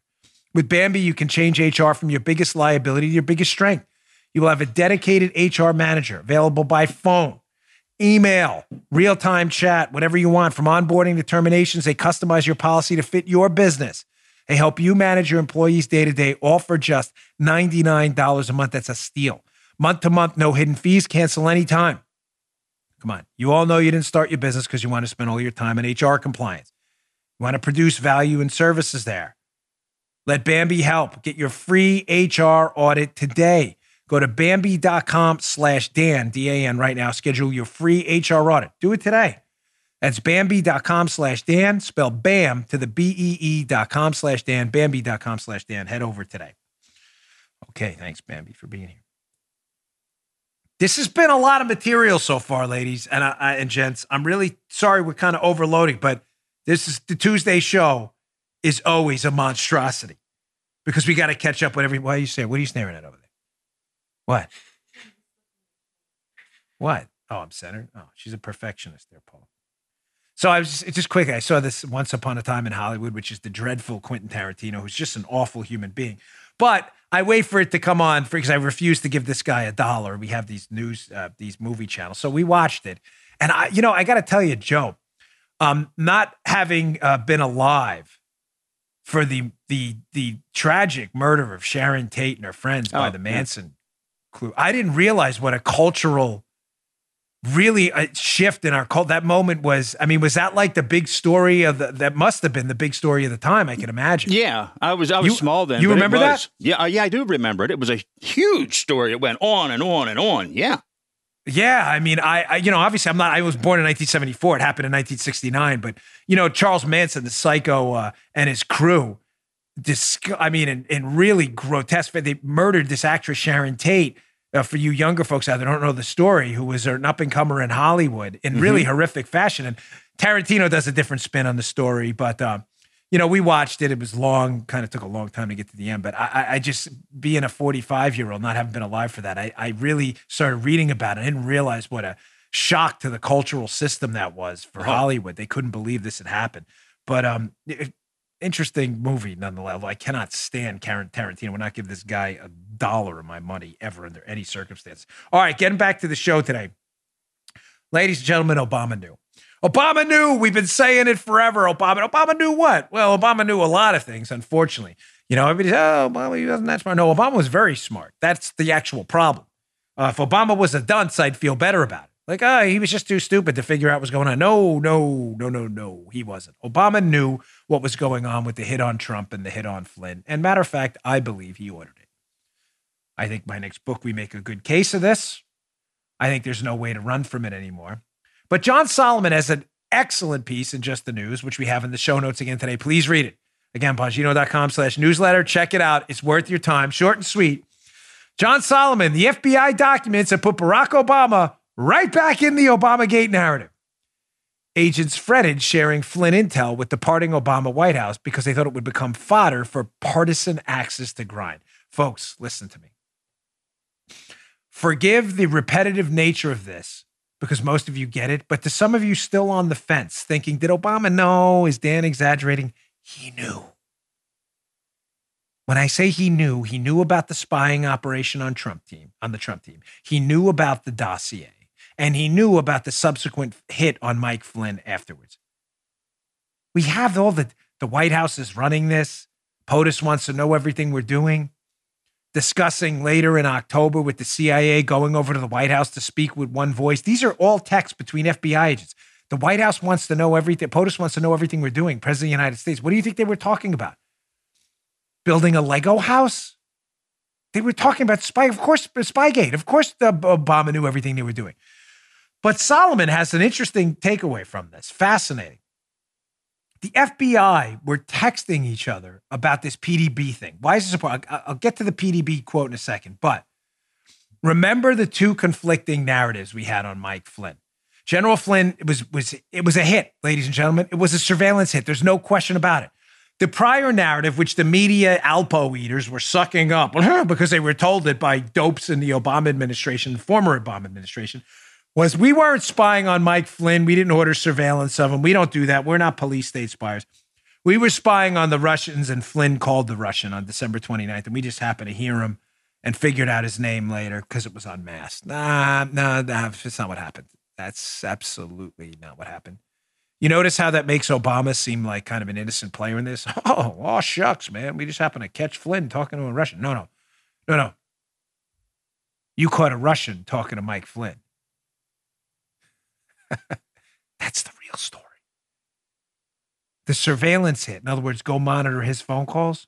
With Bambee, you can change HR from your biggest liability to your biggest strength. You will have a dedicated HR manager available by phone email, real time chat, whatever you want, from onboarding to terminations. They customize your policy to fit your business. They help you manage your employees day to day, all for just $99 a month. That's a steal. Month to month, no hidden fees, cancel anytime. Come on. You all know you didn't start your business because you want to spend all your time in HR compliance. You want to produce value and services there. Let Bambee help. Get your free HR audit today. Go to Bambee.com slash Dan, D-A-N right now. Schedule your free HR audit. Do it today. That's Bambee.com slash Dan. Spell BAM to the B-E-E dot com slash Dan. Bambee.com slash Dan. Head over today. Okay, thanks, Bambee, for being here. This has been a lot of material so far, ladies and, uh, and gents. I'm really sorry we're kind of overloading, but this is the Tuesday show is always a monstrosity because we got to catch up with every. Why are you saying? What are you staring at over there? What? What? Oh, I'm centered. Oh, she's a perfectionist there, Paul. So I was just, just quick. I saw this Once Upon a Time in Hollywood, which is the dreadful Quentin Tarantino, who's just an awful human being. But I wait for it to come on because I refuse to give this guy a dollar. We have these news, uh, these movie channels, so we watched it. And I, you know, I got to tell you, Joe, um, not having uh, been alive for the the the tragic murder of Sharon Tate and her friends by Oh, the yeah. Manson clue. I didn't realize what a cultural really a shift in our cult that moment was i mean was that like the big story of the that must have been the big story of the time i can imagine Yeah, I was I was You- small then. you remember that? Yeah, uh, yeah, I do remember it. It was a huge story. It went on and on and on. Yeah. Yeah, I mean, I, I, you know, obviously, I'm not. I was born in 1974. It happened in 1969, but you know, Charles Manson, the psycho, uh, and his crew, disg- I mean, in, in really grotesque. They murdered this actress Sharon Tate. Uh, for you younger folks out there don't know the story, who was an up and comer in Hollywood in really horrific fashion, and Tarantino does a different spin on the story, but. Um, you know, we watched it. It was long, kind of took a long time to get to the end. But I, I- just, being a 45 year old, not having been alive for that, I, I really started reading about it. I didn't realize what a shock to the cultural system that was for Hollywood. They couldn't believe this had happened. But um, it- interesting movie nonetheless. I cannot stand Karen Tarantino. Would not give this guy a dollar of my money ever under any circumstance. All right, getting back to the show today. Ladies and gentlemen, Obama knew. Obama knew. We've been saying it forever. Obama. Obama knew what? Well, Obama knew a lot of things. Unfortunately, you know, everybody says, "Oh, Obama, he wasn't that smart." No, Obama was very smart. That's the actual problem. Uh, if Obama was a dunce, I'd feel better about it. Like, oh, he was just too stupid to figure out what's going on. No, no, no, no, no. He wasn't. Obama knew what was going on with the hit on Trump and the hit on Flynn. And matter of fact, I believe he ordered it. I think my next book, we make a good case of this. I think there's no way to run from it anymore. But John Solomon has an excellent piece in Just the News, which we have in the show notes again today. Please read it. Again, Bongino.com slash newsletter. Check it out. It's worth your time. Short and sweet. John Solomon, the FBI documents that put Barack Obama right back in the Obamagate narrative. Agents fretted sharing Flynn intel with departing Obama White House because they thought it would become fodder for partisan axes to grind. Folks, listen to me. Forgive the repetitive nature of this because most of you get it, but to some of you still on the fence, thinking, did Obama know? Is Dan exaggerating? He knew. When I say he knew, he knew about the spying operation on Trump team, on the Trump team. He knew about the dossier, and he knew about the subsequent hit on Mike Flynn afterwards. We have all the the White House is running this. POTUS wants to know everything we're doing. Discussing later in October with the CIA going over to the White House to speak with one voice. These are all texts between FBI agents. The White House wants to know everything. POTUS wants to know everything we're doing. President of the United States. What do you think they were talking about? Building a Lego house? They were talking about spy. Of course, Spygate. Of course, the Obama knew everything they were doing. But Solomon has an interesting takeaway from this. Fascinating. The FBI were texting each other about this PDB thing. Why is this important? I'll, get to the PDB quote in a second, but remember the two conflicting narratives we had on Mike Flynn. General Flynn it was was it was a hit, ladies and gentlemen. It was a surveillance hit. There's no question about it. The prior narrative, which the media Alpo eaters were sucking up [LAUGHS] because they were told it by dopes in the Obama administration, former Obama administration, was we weren't spying on Mike Flynn. We didn't order surveillance of him. We don't do that. We're not police state spies. We were spying on the Russians, and Flynn called the Russian on December 29th, and we just happened to hear him and figured out his name later because it was unmasked. Nah, nah, nah, that's not what happened. That's absolutely not what happened. You notice how that makes Obama seem like kind of an innocent player in this? [LAUGHS] Oh, oh shucks, man. We just happened to catch Flynn talking to a Russian. No, no, no, no. You caught a Russian talking to Mike Flynn. [LAUGHS] That's the real story. The surveillance hit, in other words, go monitor his phone calls,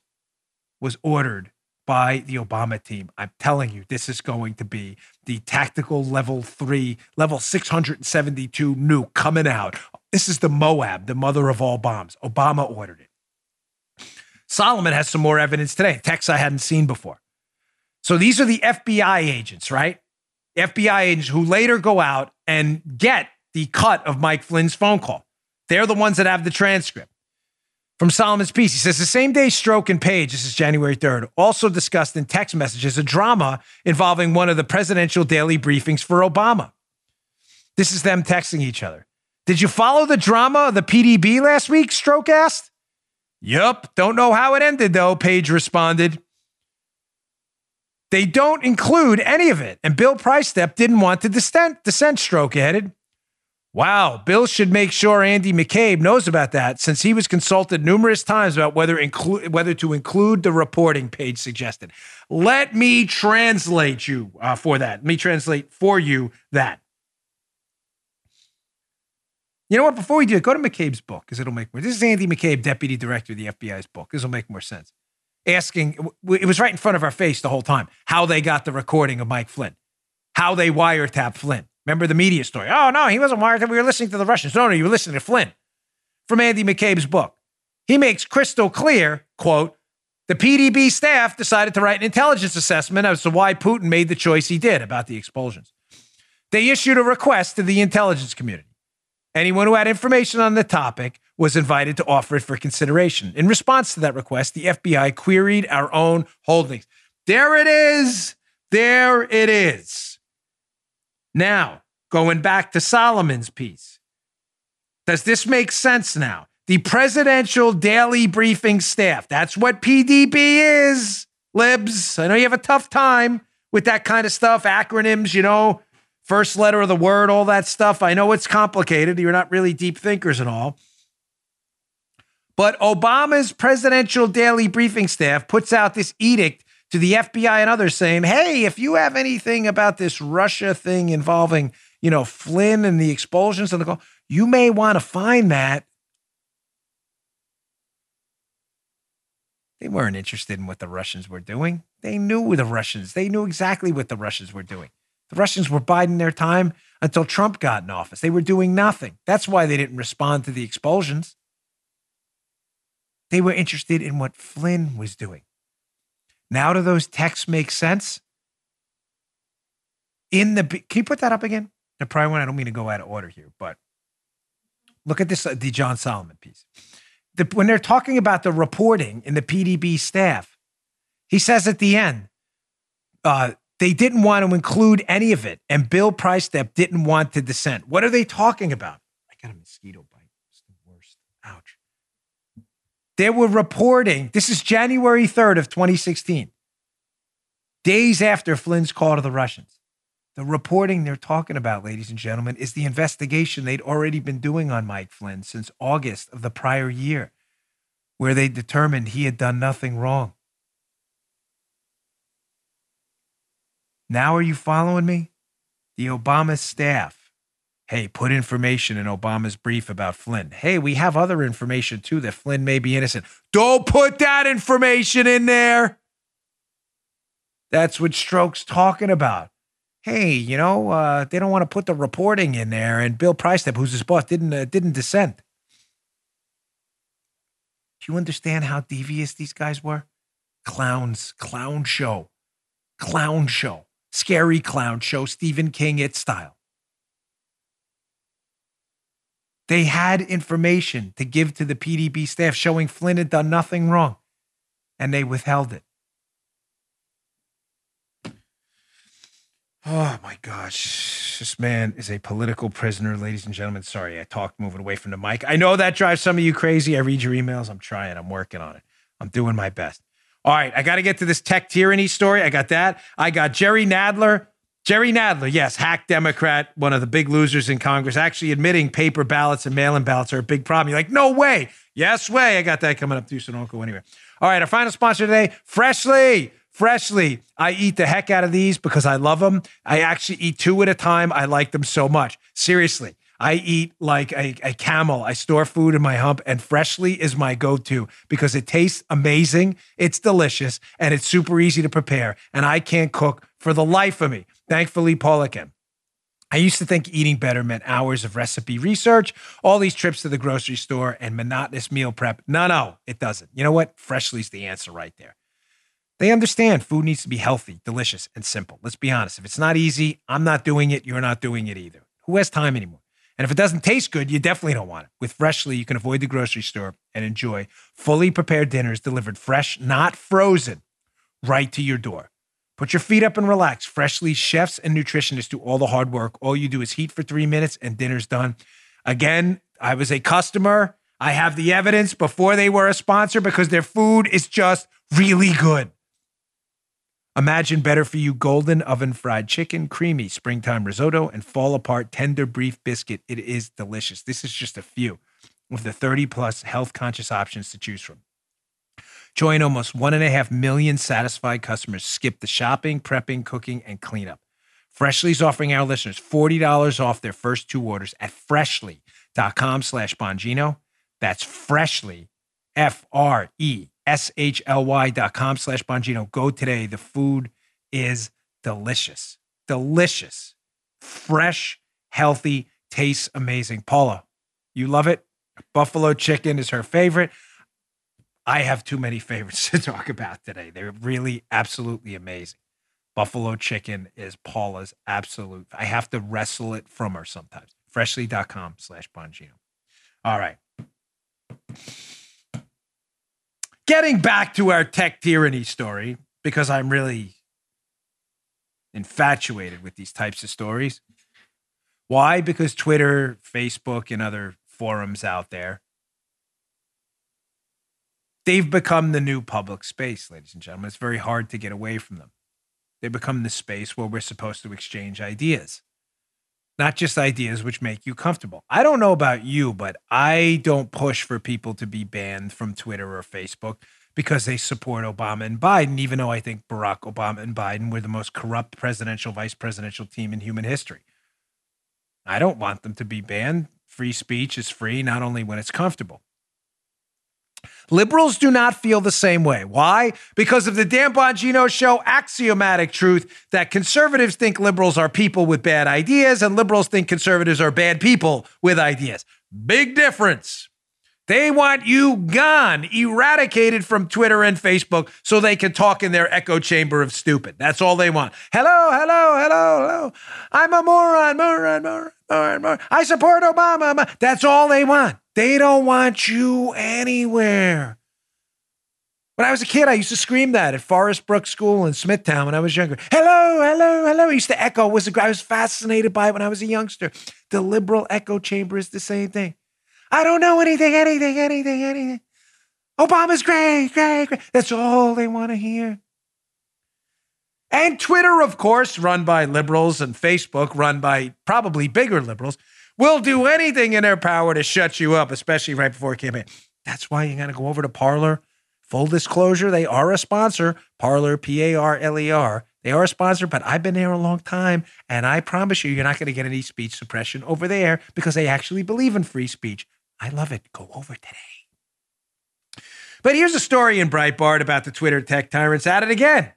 was ordered by the Obama team. I'm telling you, this is going to be the tactical level three, level 672 nuke coming out. This is the Moab, the mother of all bombs. Obama ordered it. Solomon has some more evidence today, texts I hadn't seen before. So these are the FBI agents, right? FBI agents who later go out and get the cut of Mike Flynn's phone call. They're the ones that have the transcript. From Solomon's piece, he says the same day Strzok and Page, this is January 3rd, also discussed in text messages a drama involving one of the presidential daily briefings for Obama. This is them texting each other. Did you follow the drama of the PDB last week? Strzok asked. Yup. Don't know how it ended, though, Page responded. They don't include any of it. And Bill Priestap didn't want to dissent, dissent Strzok added. Wow, Bill should make sure Andy McCabe knows about that since he was consulted numerous times about whether include whether to include the reporting page suggested. Let me translate you uh, for that. Let me translate for you that. You know what? Before we do it, go to McCabe's book because it'll make more. This is Andy McCabe, deputy director of the FBI's book. This will make more sense. Asking, it was right in front of our face the whole time how they got the recording of Mike Flynn, how they wiretapped Flynn. Remember the media story? Oh, no, he wasn't wired. We were listening to the Russians. No, no, you were listening to Flynn from Andy McCabe's book. He makes crystal clear, quote, the PDB staff decided to write an intelligence assessment as to why Putin made the choice he did about the expulsions. They issued a request to the intelligence community. Anyone who had information on the topic was invited to offer it for consideration. In response to that request, the FBI queried our own holdings. There it is. There it is. Now, going back to Solomon's piece, does this make sense now? The presidential daily briefing staff, that's what PDB is, libs. I know you have a tough time with that kind of stuff, acronyms, you know, first letter of the word, all that stuff. I know it's complicated. You're not really deep thinkers and all. But Obama's presidential daily briefing staff puts out this edict to the FBI and others saying, hey, if you have anything about this Russia thing involving, you know, Flynn and the expulsions and the call, you may want to find that. They weren't interested in what the Russians were doing. They knew the Russians. They knew exactly what the Russians were doing. The Russians were biding their time until Trump got in office. They were doing nothing. That's why they didn't respond to the expulsions. They were interested in what Flynn was doing. Now, do those texts make sense? In the, can you put that up again? The probably one. I don't mean to go out of order here, but look at this, uh, the John Solomon piece. The, when they're talking about the reporting in the PDB staff, he says at the end, uh, they didn't want to include any of it, and Bill Priestap didn't want to dissent. What are they talking about? I got a mosquito bite. It's the worst. Ouch. They were reporting, this is January 3rd of 2016, days after Flynn's call to the Russians. The reporting they're talking about, ladies and gentlemen, is the investigation they'd already been doing on Mike Flynn since August of the prior year, where they determined he had done nothing wrong. Now, are you following me? The Obama staff Hey, put information in Obama's brief about Flynn. Hey, we have other information too that Flynn may be innocent. Don't put that information in there. That's what Strzok's talking about. Hey, you know, uh, they don't want to put the reporting in there, and Bill Priestap, who's his boss, didn't uh, didn't dissent. Do you understand how devious these guys were? Clowns, clown show, clown show, scary clown show, Stephen King it style. They had information to give to the PDB staff showing Flynn had done nothing wrong, and they withheld it. Oh my gosh. This man is a political prisoner, ladies and gentlemen. Sorry, I talked moving away from the mic. I know that drives some of you crazy. I read your emails. I'm trying. I'm working on it. I'm doing my best. All right, I got to get to this tech tyranny story. I got that. I got Jerry Nadler Jerry Nadler, yes, hack Democrat, one of the big losers in Congress, actually admitting paper ballots and mail in ballots are a big problem. You're like, no way. Yes, way. I got that coming up too, so anywhere. All right, our final sponsor today, Freshly. Freshly. I eat the heck out of these because I love them. I actually eat two at a time. I like them so much. Seriously. I eat like a, a, camel. I store food in my hump, and Freshly is my go to because it tastes amazing. It's delicious, and it's super easy to prepare. And I can't cook for the life of me. Thankfully, Paula. I used to think eating better meant hours of recipe research, all these trips to the grocery store, and monotonous meal prep. No, no, it doesn't. You know what? Freshly's the answer right there. They understand food needs to be healthy, delicious, and simple. Let's be honest. If it's not easy, I'm not doing it. You're not doing it either. Who has time anymore? And if it doesn't taste good, you definitely don't want it. With Freshly, you can avoid the grocery store and enjoy fully prepared dinners delivered fresh, not frozen, right to your door. Put your feet up and relax. Freshly, chefs and nutritionists do all the hard work. All you do is heat for three minutes and dinner's done. Again, I was a customer. I have the evidence before they were a sponsor because their food is just really good. Imagine better for you golden oven fried chicken, creamy springtime risotto, and fall apart tender beef biscuit. It is delicious. This is just a few of the 30 plus health conscious options to choose from. Join almost one and a half million satisfied customers skip the shopping, prepping, cooking, and cleanup. Freshly is offering our listeners $40 off their first two orders at freshly.com slash Bongino. That's freshly, F R E S-H-L-Y dot com slash Bongino. Go today. The food is delicious. Delicious. Fresh, healthy, tastes amazing. Paula, you love it? Buffalo chicken is her favorite. I have too many favorites [LAUGHS] to talk about today. They're really absolutely amazing. Buffalo chicken is Paula's absolute. I have to wrestle it from her sometimes. Freshly.com slash Bongino. All right getting back to our tech tyranny story, because I'm really infatuated with these types of stories. Why? Because Twitter, Facebook, and other forums out there, they've become the new public space, ladies and gentlemen. It's very hard to get away from them. They become the space where we're supposed to exchange ideas not just ideas which make you comfortable. I don't know about you, but I don't push for people to be banned from Twitter or Facebook because they support Obama and Biden, even though I think Barack Obama and Biden were the most corrupt presidential, vice presidential team in human history. I don't want them to be banned. Free speech is free, not only when it's comfortable. Liberals do not feel the same way. Why? Because of the Dan Bongino show axiomatic truth that conservatives think liberals are people with bad ideas and liberals think conservatives are bad people with ideas. Big difference. They want you gone, eradicated from Twitter and Facebook so they can talk in their echo chamber of stupid. That's all they want. Hello, hello, hello, hello. I'm a moron, moron, moron, moron, moron. I support Obama. That's all they want. They don't want you anywhere. When I was a kid, I used to scream that at Forest Brook School in Smithtown when I was younger. Hello, hello, hello. I used to echo. Was I was fascinated by it when I was a youngster. The liberal echo chamber is the same thing. I don't know anything, anything, anything, anything. Obama's great, great, great. That's all they want to hear. And Twitter, of course, run by liberals, and Facebook, run by probably bigger liberals, will do anything in their power to shut you up, especially right before a campaign. That's why you got to go over to Parler. Full disclosure, they are a sponsor. Parler, P A R L E R. They are a sponsor, but I've been there a long time, and I promise you, you're not going to get any speech suppression over there because they actually believe in free speech. I love it. Go over today. But here's a story in Breitbart about the Twitter tech tyrants at it again.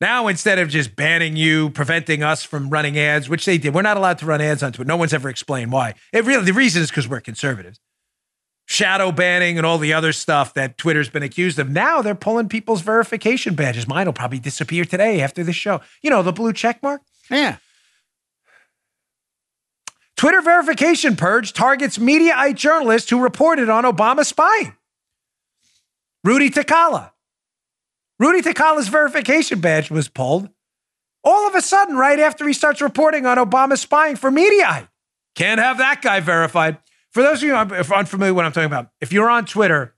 Now, instead of just banning you, preventing us from running ads, which they did, we're not allowed to run ads on Twitter. No one's ever explained why. It really, the reason is because we're conservatives. Shadow banning and all the other stuff that Twitter's been accused of. Now they're pulling people's verification badges. Mine will probably disappear today after the show. You know, the blue check mark? Yeah. Twitter verification purge targets Mediaite journalists who reported on Obama spying. Rudy Takala. Rudy Takala's verification badge was pulled all of a sudden right after he starts reporting on Obama spying for Mediaite. Can't have that guy verified. For those of you unfamiliar with what I'm talking about, if you're on Twitter,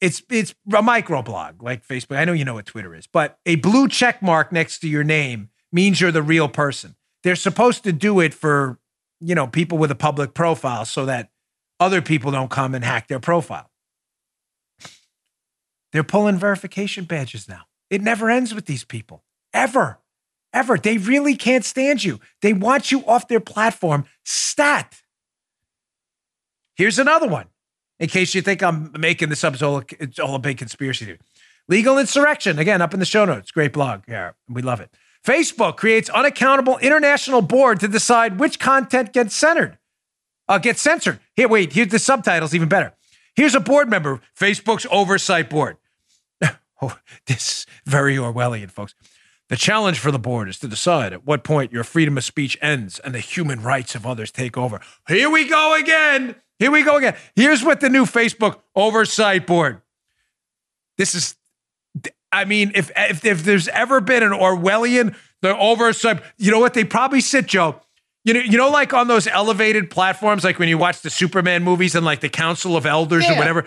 it's it's a microblog like Facebook. I know you know what Twitter is, but a blue check mark next to your name means you're the real person. They're supposed to do it for, you know, people with a public profile so that other people don't come and hack their profile. They're pulling verification badges now. It never ends with these people, ever, ever. They really can't stand you. They want you off their platform stat. Here's another one, in case you think I'm making this up. It's all, it's all a big conspiracy theory. Legal insurrection, again, up in the show notes. Great blog. Yeah, we love it. Facebook creates unaccountable international board to decide which content gets censored. Uh, gets censored. Here, wait, here's the subtitles, even better. Here's a board member, Facebook's oversight board. [LAUGHS] oh, this very Orwellian, folks. The challenge for the board is to decide at what point your freedom of speech ends and the human rights of others take over. Here we go again. Here we go again. Here's what the new Facebook oversight board. This is I mean, if, if if there's ever been an Orwellian, the oversight, you know what? They probably sit, Joe. You know, you know, like on those elevated platforms, like when you watch the Superman movies and like the Council of Elders Yeah. or whatever.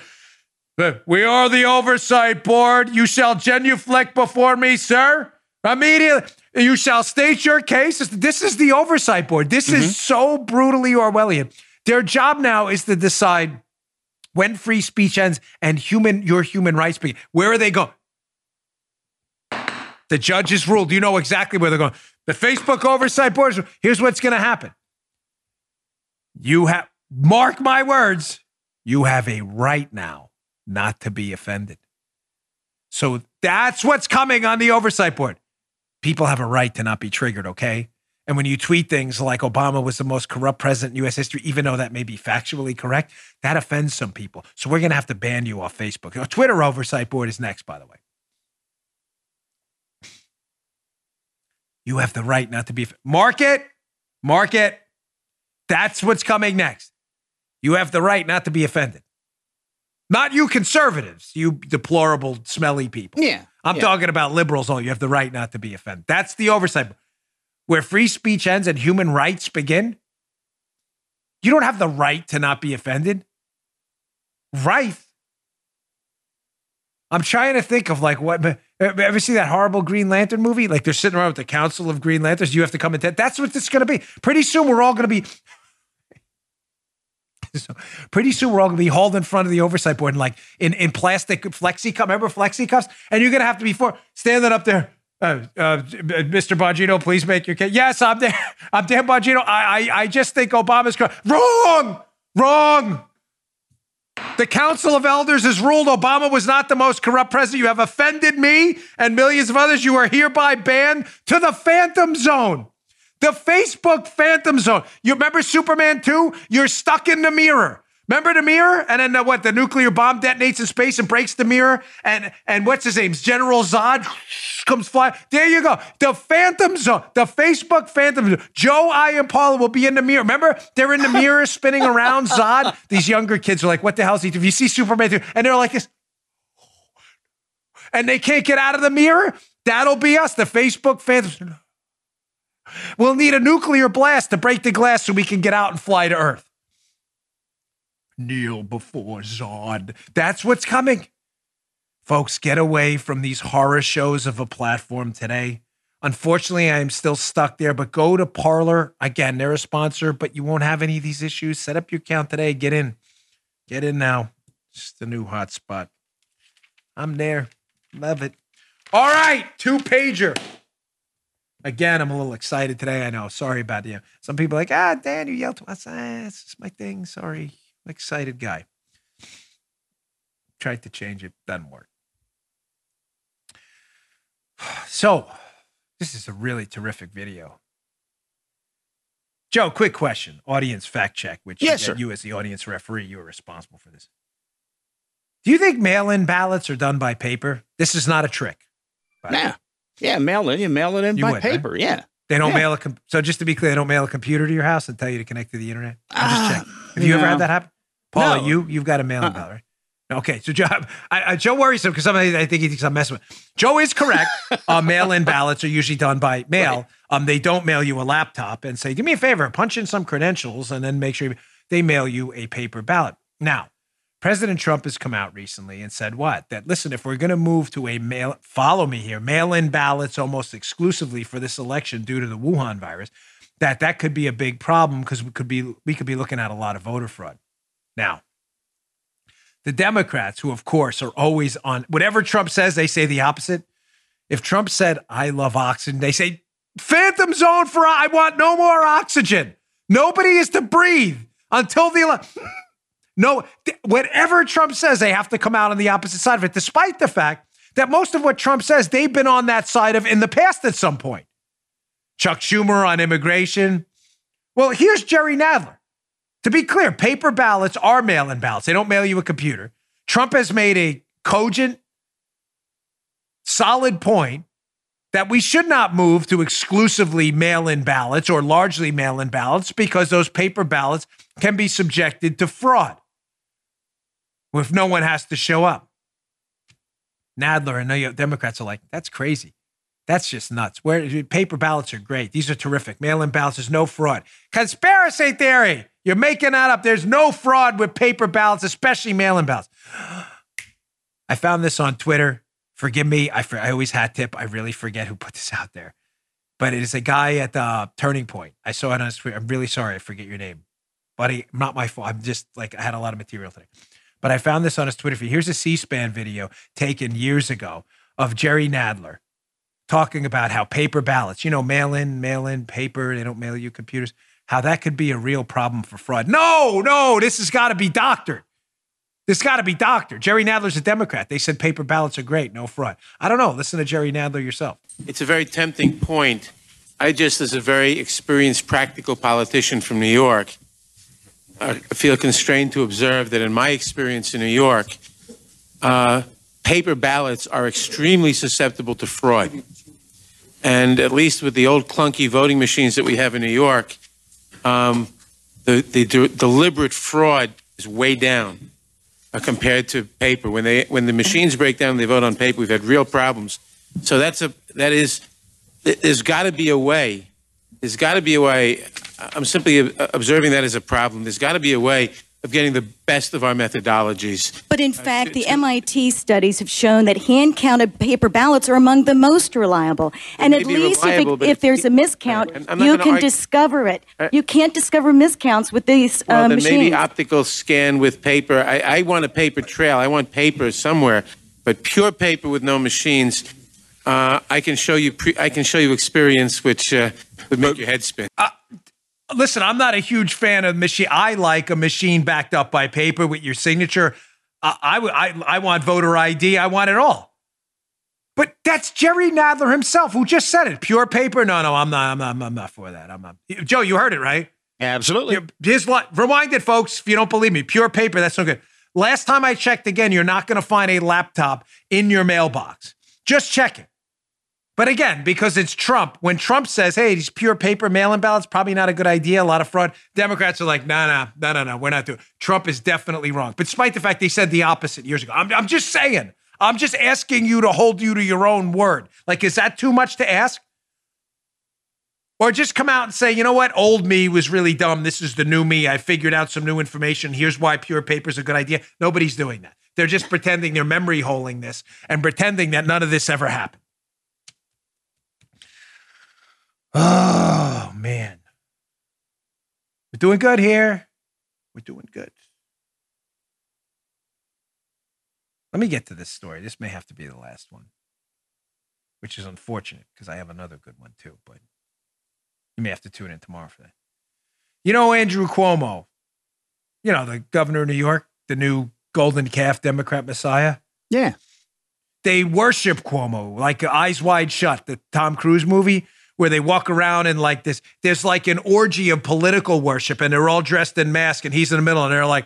We are the oversight board. You shall genuflect before me, sir. Immediately, you shall state your case. This is the oversight board. This is mm-hmm. so brutally Orwellian. Their job now is to decide when free speech ends and human your human rights begin. Where are they going? The judges ruled. You know exactly where they're going. The Facebook oversight board. Here's what's going to happen. You have mark my words. You have a right now not to be offended. So that's what's coming on the oversight board. People have a right to not be triggered. Okay. And when you tweet things like Obama was the most corrupt president in US history, even though that may be factually correct, that offends some people. So we're going to have to ban you off Facebook. The Twitter oversight board is next, by the way. You have the right not to be. Mark it. Mark it. That's what's coming next. You have the right not to be offended. Not you conservatives, you deplorable, smelly people. Yeah. I'm yeah. talking about liberals. All you have the right not to be offended. That's the oversight. Where free speech ends and human rights begin, you don't have the right to not be offended. Right. I'm trying to think of like what. Ever see that horrible Green Lantern movie? Like they're sitting around with the Council of Green Lanterns. You have to come and. That's what this is going to be. Pretty soon we're all going to be. [LAUGHS] So pretty soon we're all gonna be hauled in front of the oversight board and like in, in plastic flexi cup. Remember flexi cups? And you're gonna have to be for standing up there. Uh, uh, Mr. Bongino, please make your case. Yes, I'm there. [LAUGHS] I'm Dan Bongino. I, I I just think Obama's corrupt. Wrong, wrong. The Council of Elders has ruled Obama was not the most corrupt president. You have offended me and millions of others. You are hereby banned to the Phantom Zone. The Facebook Phantom Zone. You remember Superman 2? You're stuck in the mirror. Remember the mirror? And then the, what? The nuclear bomb detonates in space and breaks the mirror. And and what's his name? General Zod [SIGHS] comes flying. There you go. The Phantom Zone. The Facebook Phantom Zone. Joe, I, and Paula will be in the mirror. Remember? They're in the mirror [LAUGHS] spinning around Zod. These younger kids are like, what the hell's he? If you see Superman 2, and they're like this, and they can't get out of the mirror, that'll be us. The Facebook Phantom Zone. We'll need a nuclear blast to break the glass so we can get out and fly to Earth. Kneel before Zod. That's what's coming. Folks, get away from these horror shows of a platform today. Unfortunately, I am still stuck there, but go to Parler. Again, they're a sponsor, but you won't have any of these issues. Set up your account today. Get in. Get in now. It's the new hotspot. I'm there. Love it. All right, two pager. Again, I'm a little excited today. I know. Sorry about you. Some people like, ah, Dan, you yelled to us. Ah, it's just my thing. Sorry. Excited guy. Tried to change it. Doesn't work. [SIGHS] So, this is a really terrific video. Joe, quick question. Audience fact check, which Yes, you, you as the audience referee, you are responsible for this. Do you think mail-in ballots are done by paper? This is not a trick. way. Yeah. Yeah, mail in. You mail it in You by would, right? paper. Yeah. They don't Yeah. mail a com- so just to be clear, they don't mail a computer to your house and tell you to connect to the internet. I'm just uh, checking. Have you ever no. had that happen? Paula, No. you you've got a mailing Uh-uh. ballot, right? Okay, so Joe, I, I, Joe worries him because somebody I think he thinks I'm messing with. Joe is correct. [LAUGHS] uh, mail-in ballots are usually done by mail. Right. Um, they don't mail you a laptop and say, "Do me a favor, punch in some credentials," and then make sure you, they mail you a paper ballot. Now, President Trump has come out recently and said what? That listen, if we're going to move to a mail, follow me here, mail-in ballots almost exclusively for this election due to the Wuhan virus, that that could be a big problem because we could be we could be looking at a lot of voter fraud. Now, the Democrats, who of course are always on whatever Trump says, they say the opposite. If Trump said, "I love oxygen," they say, "Phantom zone for I want no more oxygen. Nobody is to breathe until the election." [LAUGHS] No, th- whatever Trump says, they have to come out on the opposite side of it, despite the fact that most of what Trump says, they've been on that side of in the past at some point. Chuck Schumer on immigration. Well, here's Jerry Nadler. To be clear, paper ballots are mail in ballots, they don't mail you a computer. Trump has made a cogent, solid point that we should not move to exclusively mail in ballots or largely mail in ballots because those paper ballots can be subjected to fraud if no one has to show up. Nadler and Democrats are like, that's crazy. That's just nuts. Where paper ballots are great. These are terrific. Mail-in ballots, there's no fraud. Conspiracy theory. You're making that up. There's no fraud with paper ballots, especially mail-in ballots. [GASPS] I found this on Twitter. Forgive me. I, I always hat tip. I really forget who put this out there. But it is a guy at the Turning Point. I saw it on his Twitter. I'm really sorry. I forget your name. Buddy, not my fault. I'm just like, I had a lot of material today. But I found this on his Twitter feed. Here's a C SPAN video taken years ago of Jerry Nadler talking about how paper ballots, you know, mail in, mail in, paper, they don't mail you computers, how that could be a real problem for fraud. No, no, this has got to be doctored. This got to be doctored. Jerry Nadler's a Democrat. They said paper ballots are great, no fraud. I don't know. Listen to Jerry Nadler yourself. It's a very tempting point. I just, as a very experienced, practical politician from New York, I feel constrained to observe that in my experience in New York, uh, paper ballots are extremely susceptible to fraud. And at least with the old clunky voting machines that we have in New York, um, the, the de- deliberate fraud is way down uh, compared to paper. When they when the machines break down, and they vote on paper. We've had real problems. So that's a that is. There's got to be a way. There's got to be a way. I'm simply observing that as a problem. There's got to be a way of getting the best of our methodologies. But in fact, the MIT studies have shown that hand counted paper ballots are among the most reliable. And at least reliable, if, it, if there's a miscount, you can argue. discover it. Uh, you can't discover miscounts with these uh, well, then machines. Maybe optical scan with paper. I, I want a paper trail. I want paper somewhere. But pure paper with no machines, uh, I can show you. Pre- I can show you experience, which uh, would make your head spin. Uh, listen, I'm not a huge fan of machine. I like a machine backed up by paper with your signature. I, I, I, I want voter ID. I want it all. But that's Jerry Nadler himself who just said it. Pure paper? No, no, I'm not. I'm not. I'm not for that. I'm not. Joe, you heard it right? Absolutely. His rewind it, folks. If you don't believe me, pure paper. That's no good. Last time I checked again, you're not going to find a laptop in your mailbox. Just check it. But again, because it's Trump, when Trump says, hey, these pure paper mail in ballots, probably not a good idea, a lot of fraud, Democrats are like, no, no, no, no, no, we're not doing it. Trump is definitely wrong. But despite the fact they said the opposite years ago, I'm, I'm just saying, I'm just asking you to hold you to your own word. Like, is that too much to ask? Or just come out and say, you know what, old me was really dumb. This is the new me. I figured out some new information. Here's why pure paper is a good idea. Nobody's doing that. They're just pretending they're memory holding this and pretending that none of this ever happened. Oh, man. We're doing good here. We're doing good. Let me get to this story. This may have to be the last one, which is unfortunate because I have another good one too, but you may have to tune in tomorrow for that. You know, Andrew Cuomo, you know, the governor of New York, the new golden calf Democrat messiah. Yeah. They worship Cuomo like Eyes Wide Shut, the Tom Cruise movie where they walk around and like this. There's like an orgy of political worship, and they're all dressed in masks, and he's in the middle, and they're like,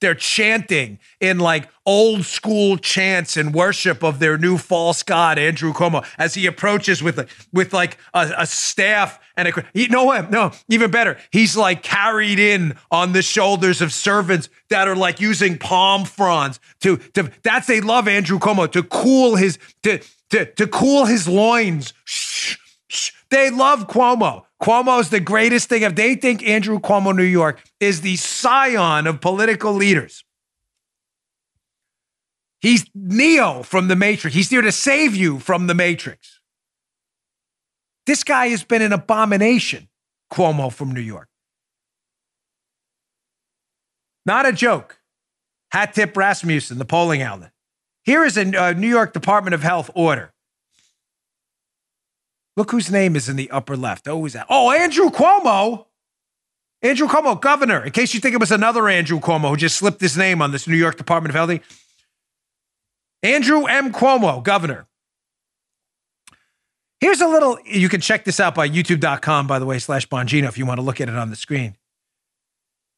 they're chanting in like old school chants and worship of their new false god Andrew Cuomo as he approaches with with like a, a staff and a you what no even better he's like carried in on the shoulders of servants that are like using palm fronds to to that's they love Andrew Cuomo to cool his to to, to cool his loins. Shh, shh. They love Cuomo. Cuomo's the greatest thing. If they think Andrew Cuomo, New York, is the scion of political leaders, he's Neo from the Matrix. He's here to save you from the Matrix. This guy has been an abomination, Cuomo from New York. Not a joke. Hat tip Rasmussen, the polling outlet. Here is a uh, New York Department of Health order. Look whose name is in the upper left. Oh, is that? Oh, Andrew Cuomo. Andrew Cuomo, governor. In case you think it was another Andrew Cuomo who just slipped his name on this New York Department of Health. Andrew M. Cuomo, governor. Here's a little, you can check this out by youtube.com, by the way, slash Bongino, if you want to look at it on the screen.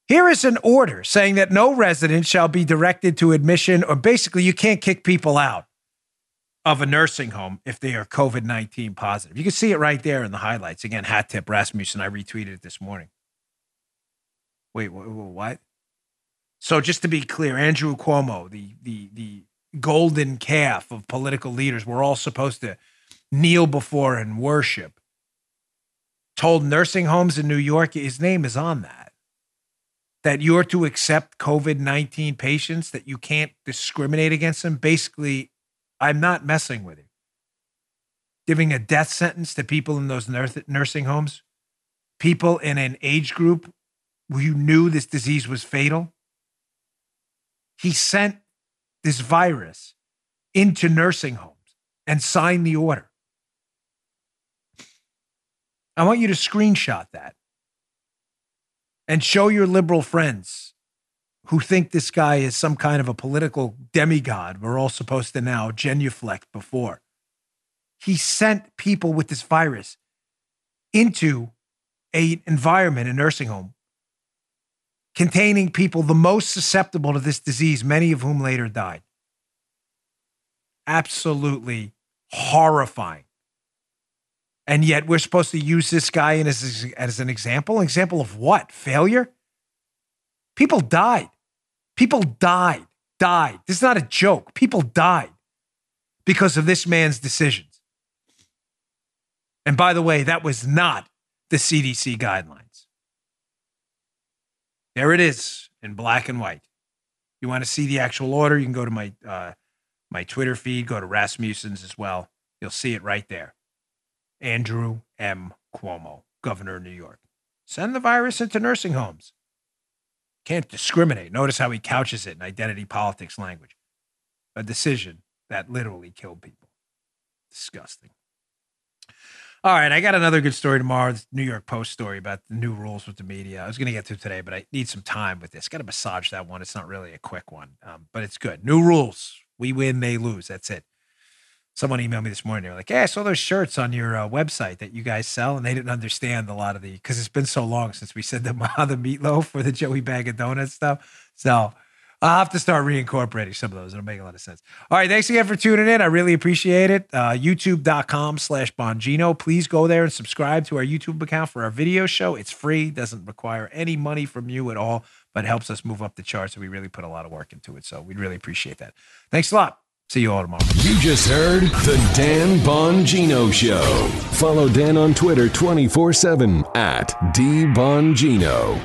Here is an order saying that no resident shall be directed to admission, or basically, you can't kick people out of a nursing home if they are COVID 19 positive. You can see it right there in the highlights. Again, hat tip Rasmussen. I retweeted it this morning. Wait, what? So, just to be clear, Andrew Cuomo, the, the, the golden calf of political leaders, we're all supposed to kneel before and worship, told nursing homes in New York, his name is on that that you're to accept COVID 19 patients, that you can't discriminate against them. Basically, I'm not messing with you. Giving a death sentence to people in those nursing homes, people in an age group where you knew this disease was fatal. He sent this virus into nursing homes and signed the order. I want you to screenshot that and show your liberal friends who think this guy is some kind of a political demigod we're all supposed to now genuflect before. He sent people with this virus into a environment, a nursing home, containing people the most susceptible to this disease, many of whom later died. Absolutely horrifying. And yet we're supposed to use this guy as, as an example. An example of what? Failure? People died. People died. Died. This is not a joke. People died because of this man's decisions. And by the way, that was not the CDC guidelines. There it is in black and white. You want to see the actual order? You can go to my uh, my Twitter feed, go to Rasmussen's as well. You'll see it right there. Andrew M. Cuomo, governor of New York. Send the virus into nursing homes. Can't discriminate. Notice how he couches it in identity politics language. A decision that literally killed people. Disgusting. All right, I got another good story tomorrow. This New York Post story about the new rules with the media. I was going to get to today, but I need some time with this. Got to massage that one. It's not really a quick one, um, but it's good. New rules. We win, they lose. That's it someone emailed me this morning. They're like, "Yeah, I saw those shirts on your uh, website that you guys sell," and they didn't understand a lot of the because it's been so long since we said the [LAUGHS] the meatloaf or the Joey Bag of Donuts stuff. So I'll have to start reincorporating some of those. It'll make a lot of sense. All right, thanks again for tuning in. I really appreciate it. Uh, YouTube.com/slash Bongino. Please go there and subscribe to our YouTube account for our video show. It's free, doesn't require any money from you at all, but helps us move up the charts. And we really put a lot of work into it. So we'd really appreciate that. Thanks a lot. See you all tomorrow. You just heard The Dan Bongino Show. Follow Dan on Twitter 24 7 at DBongino.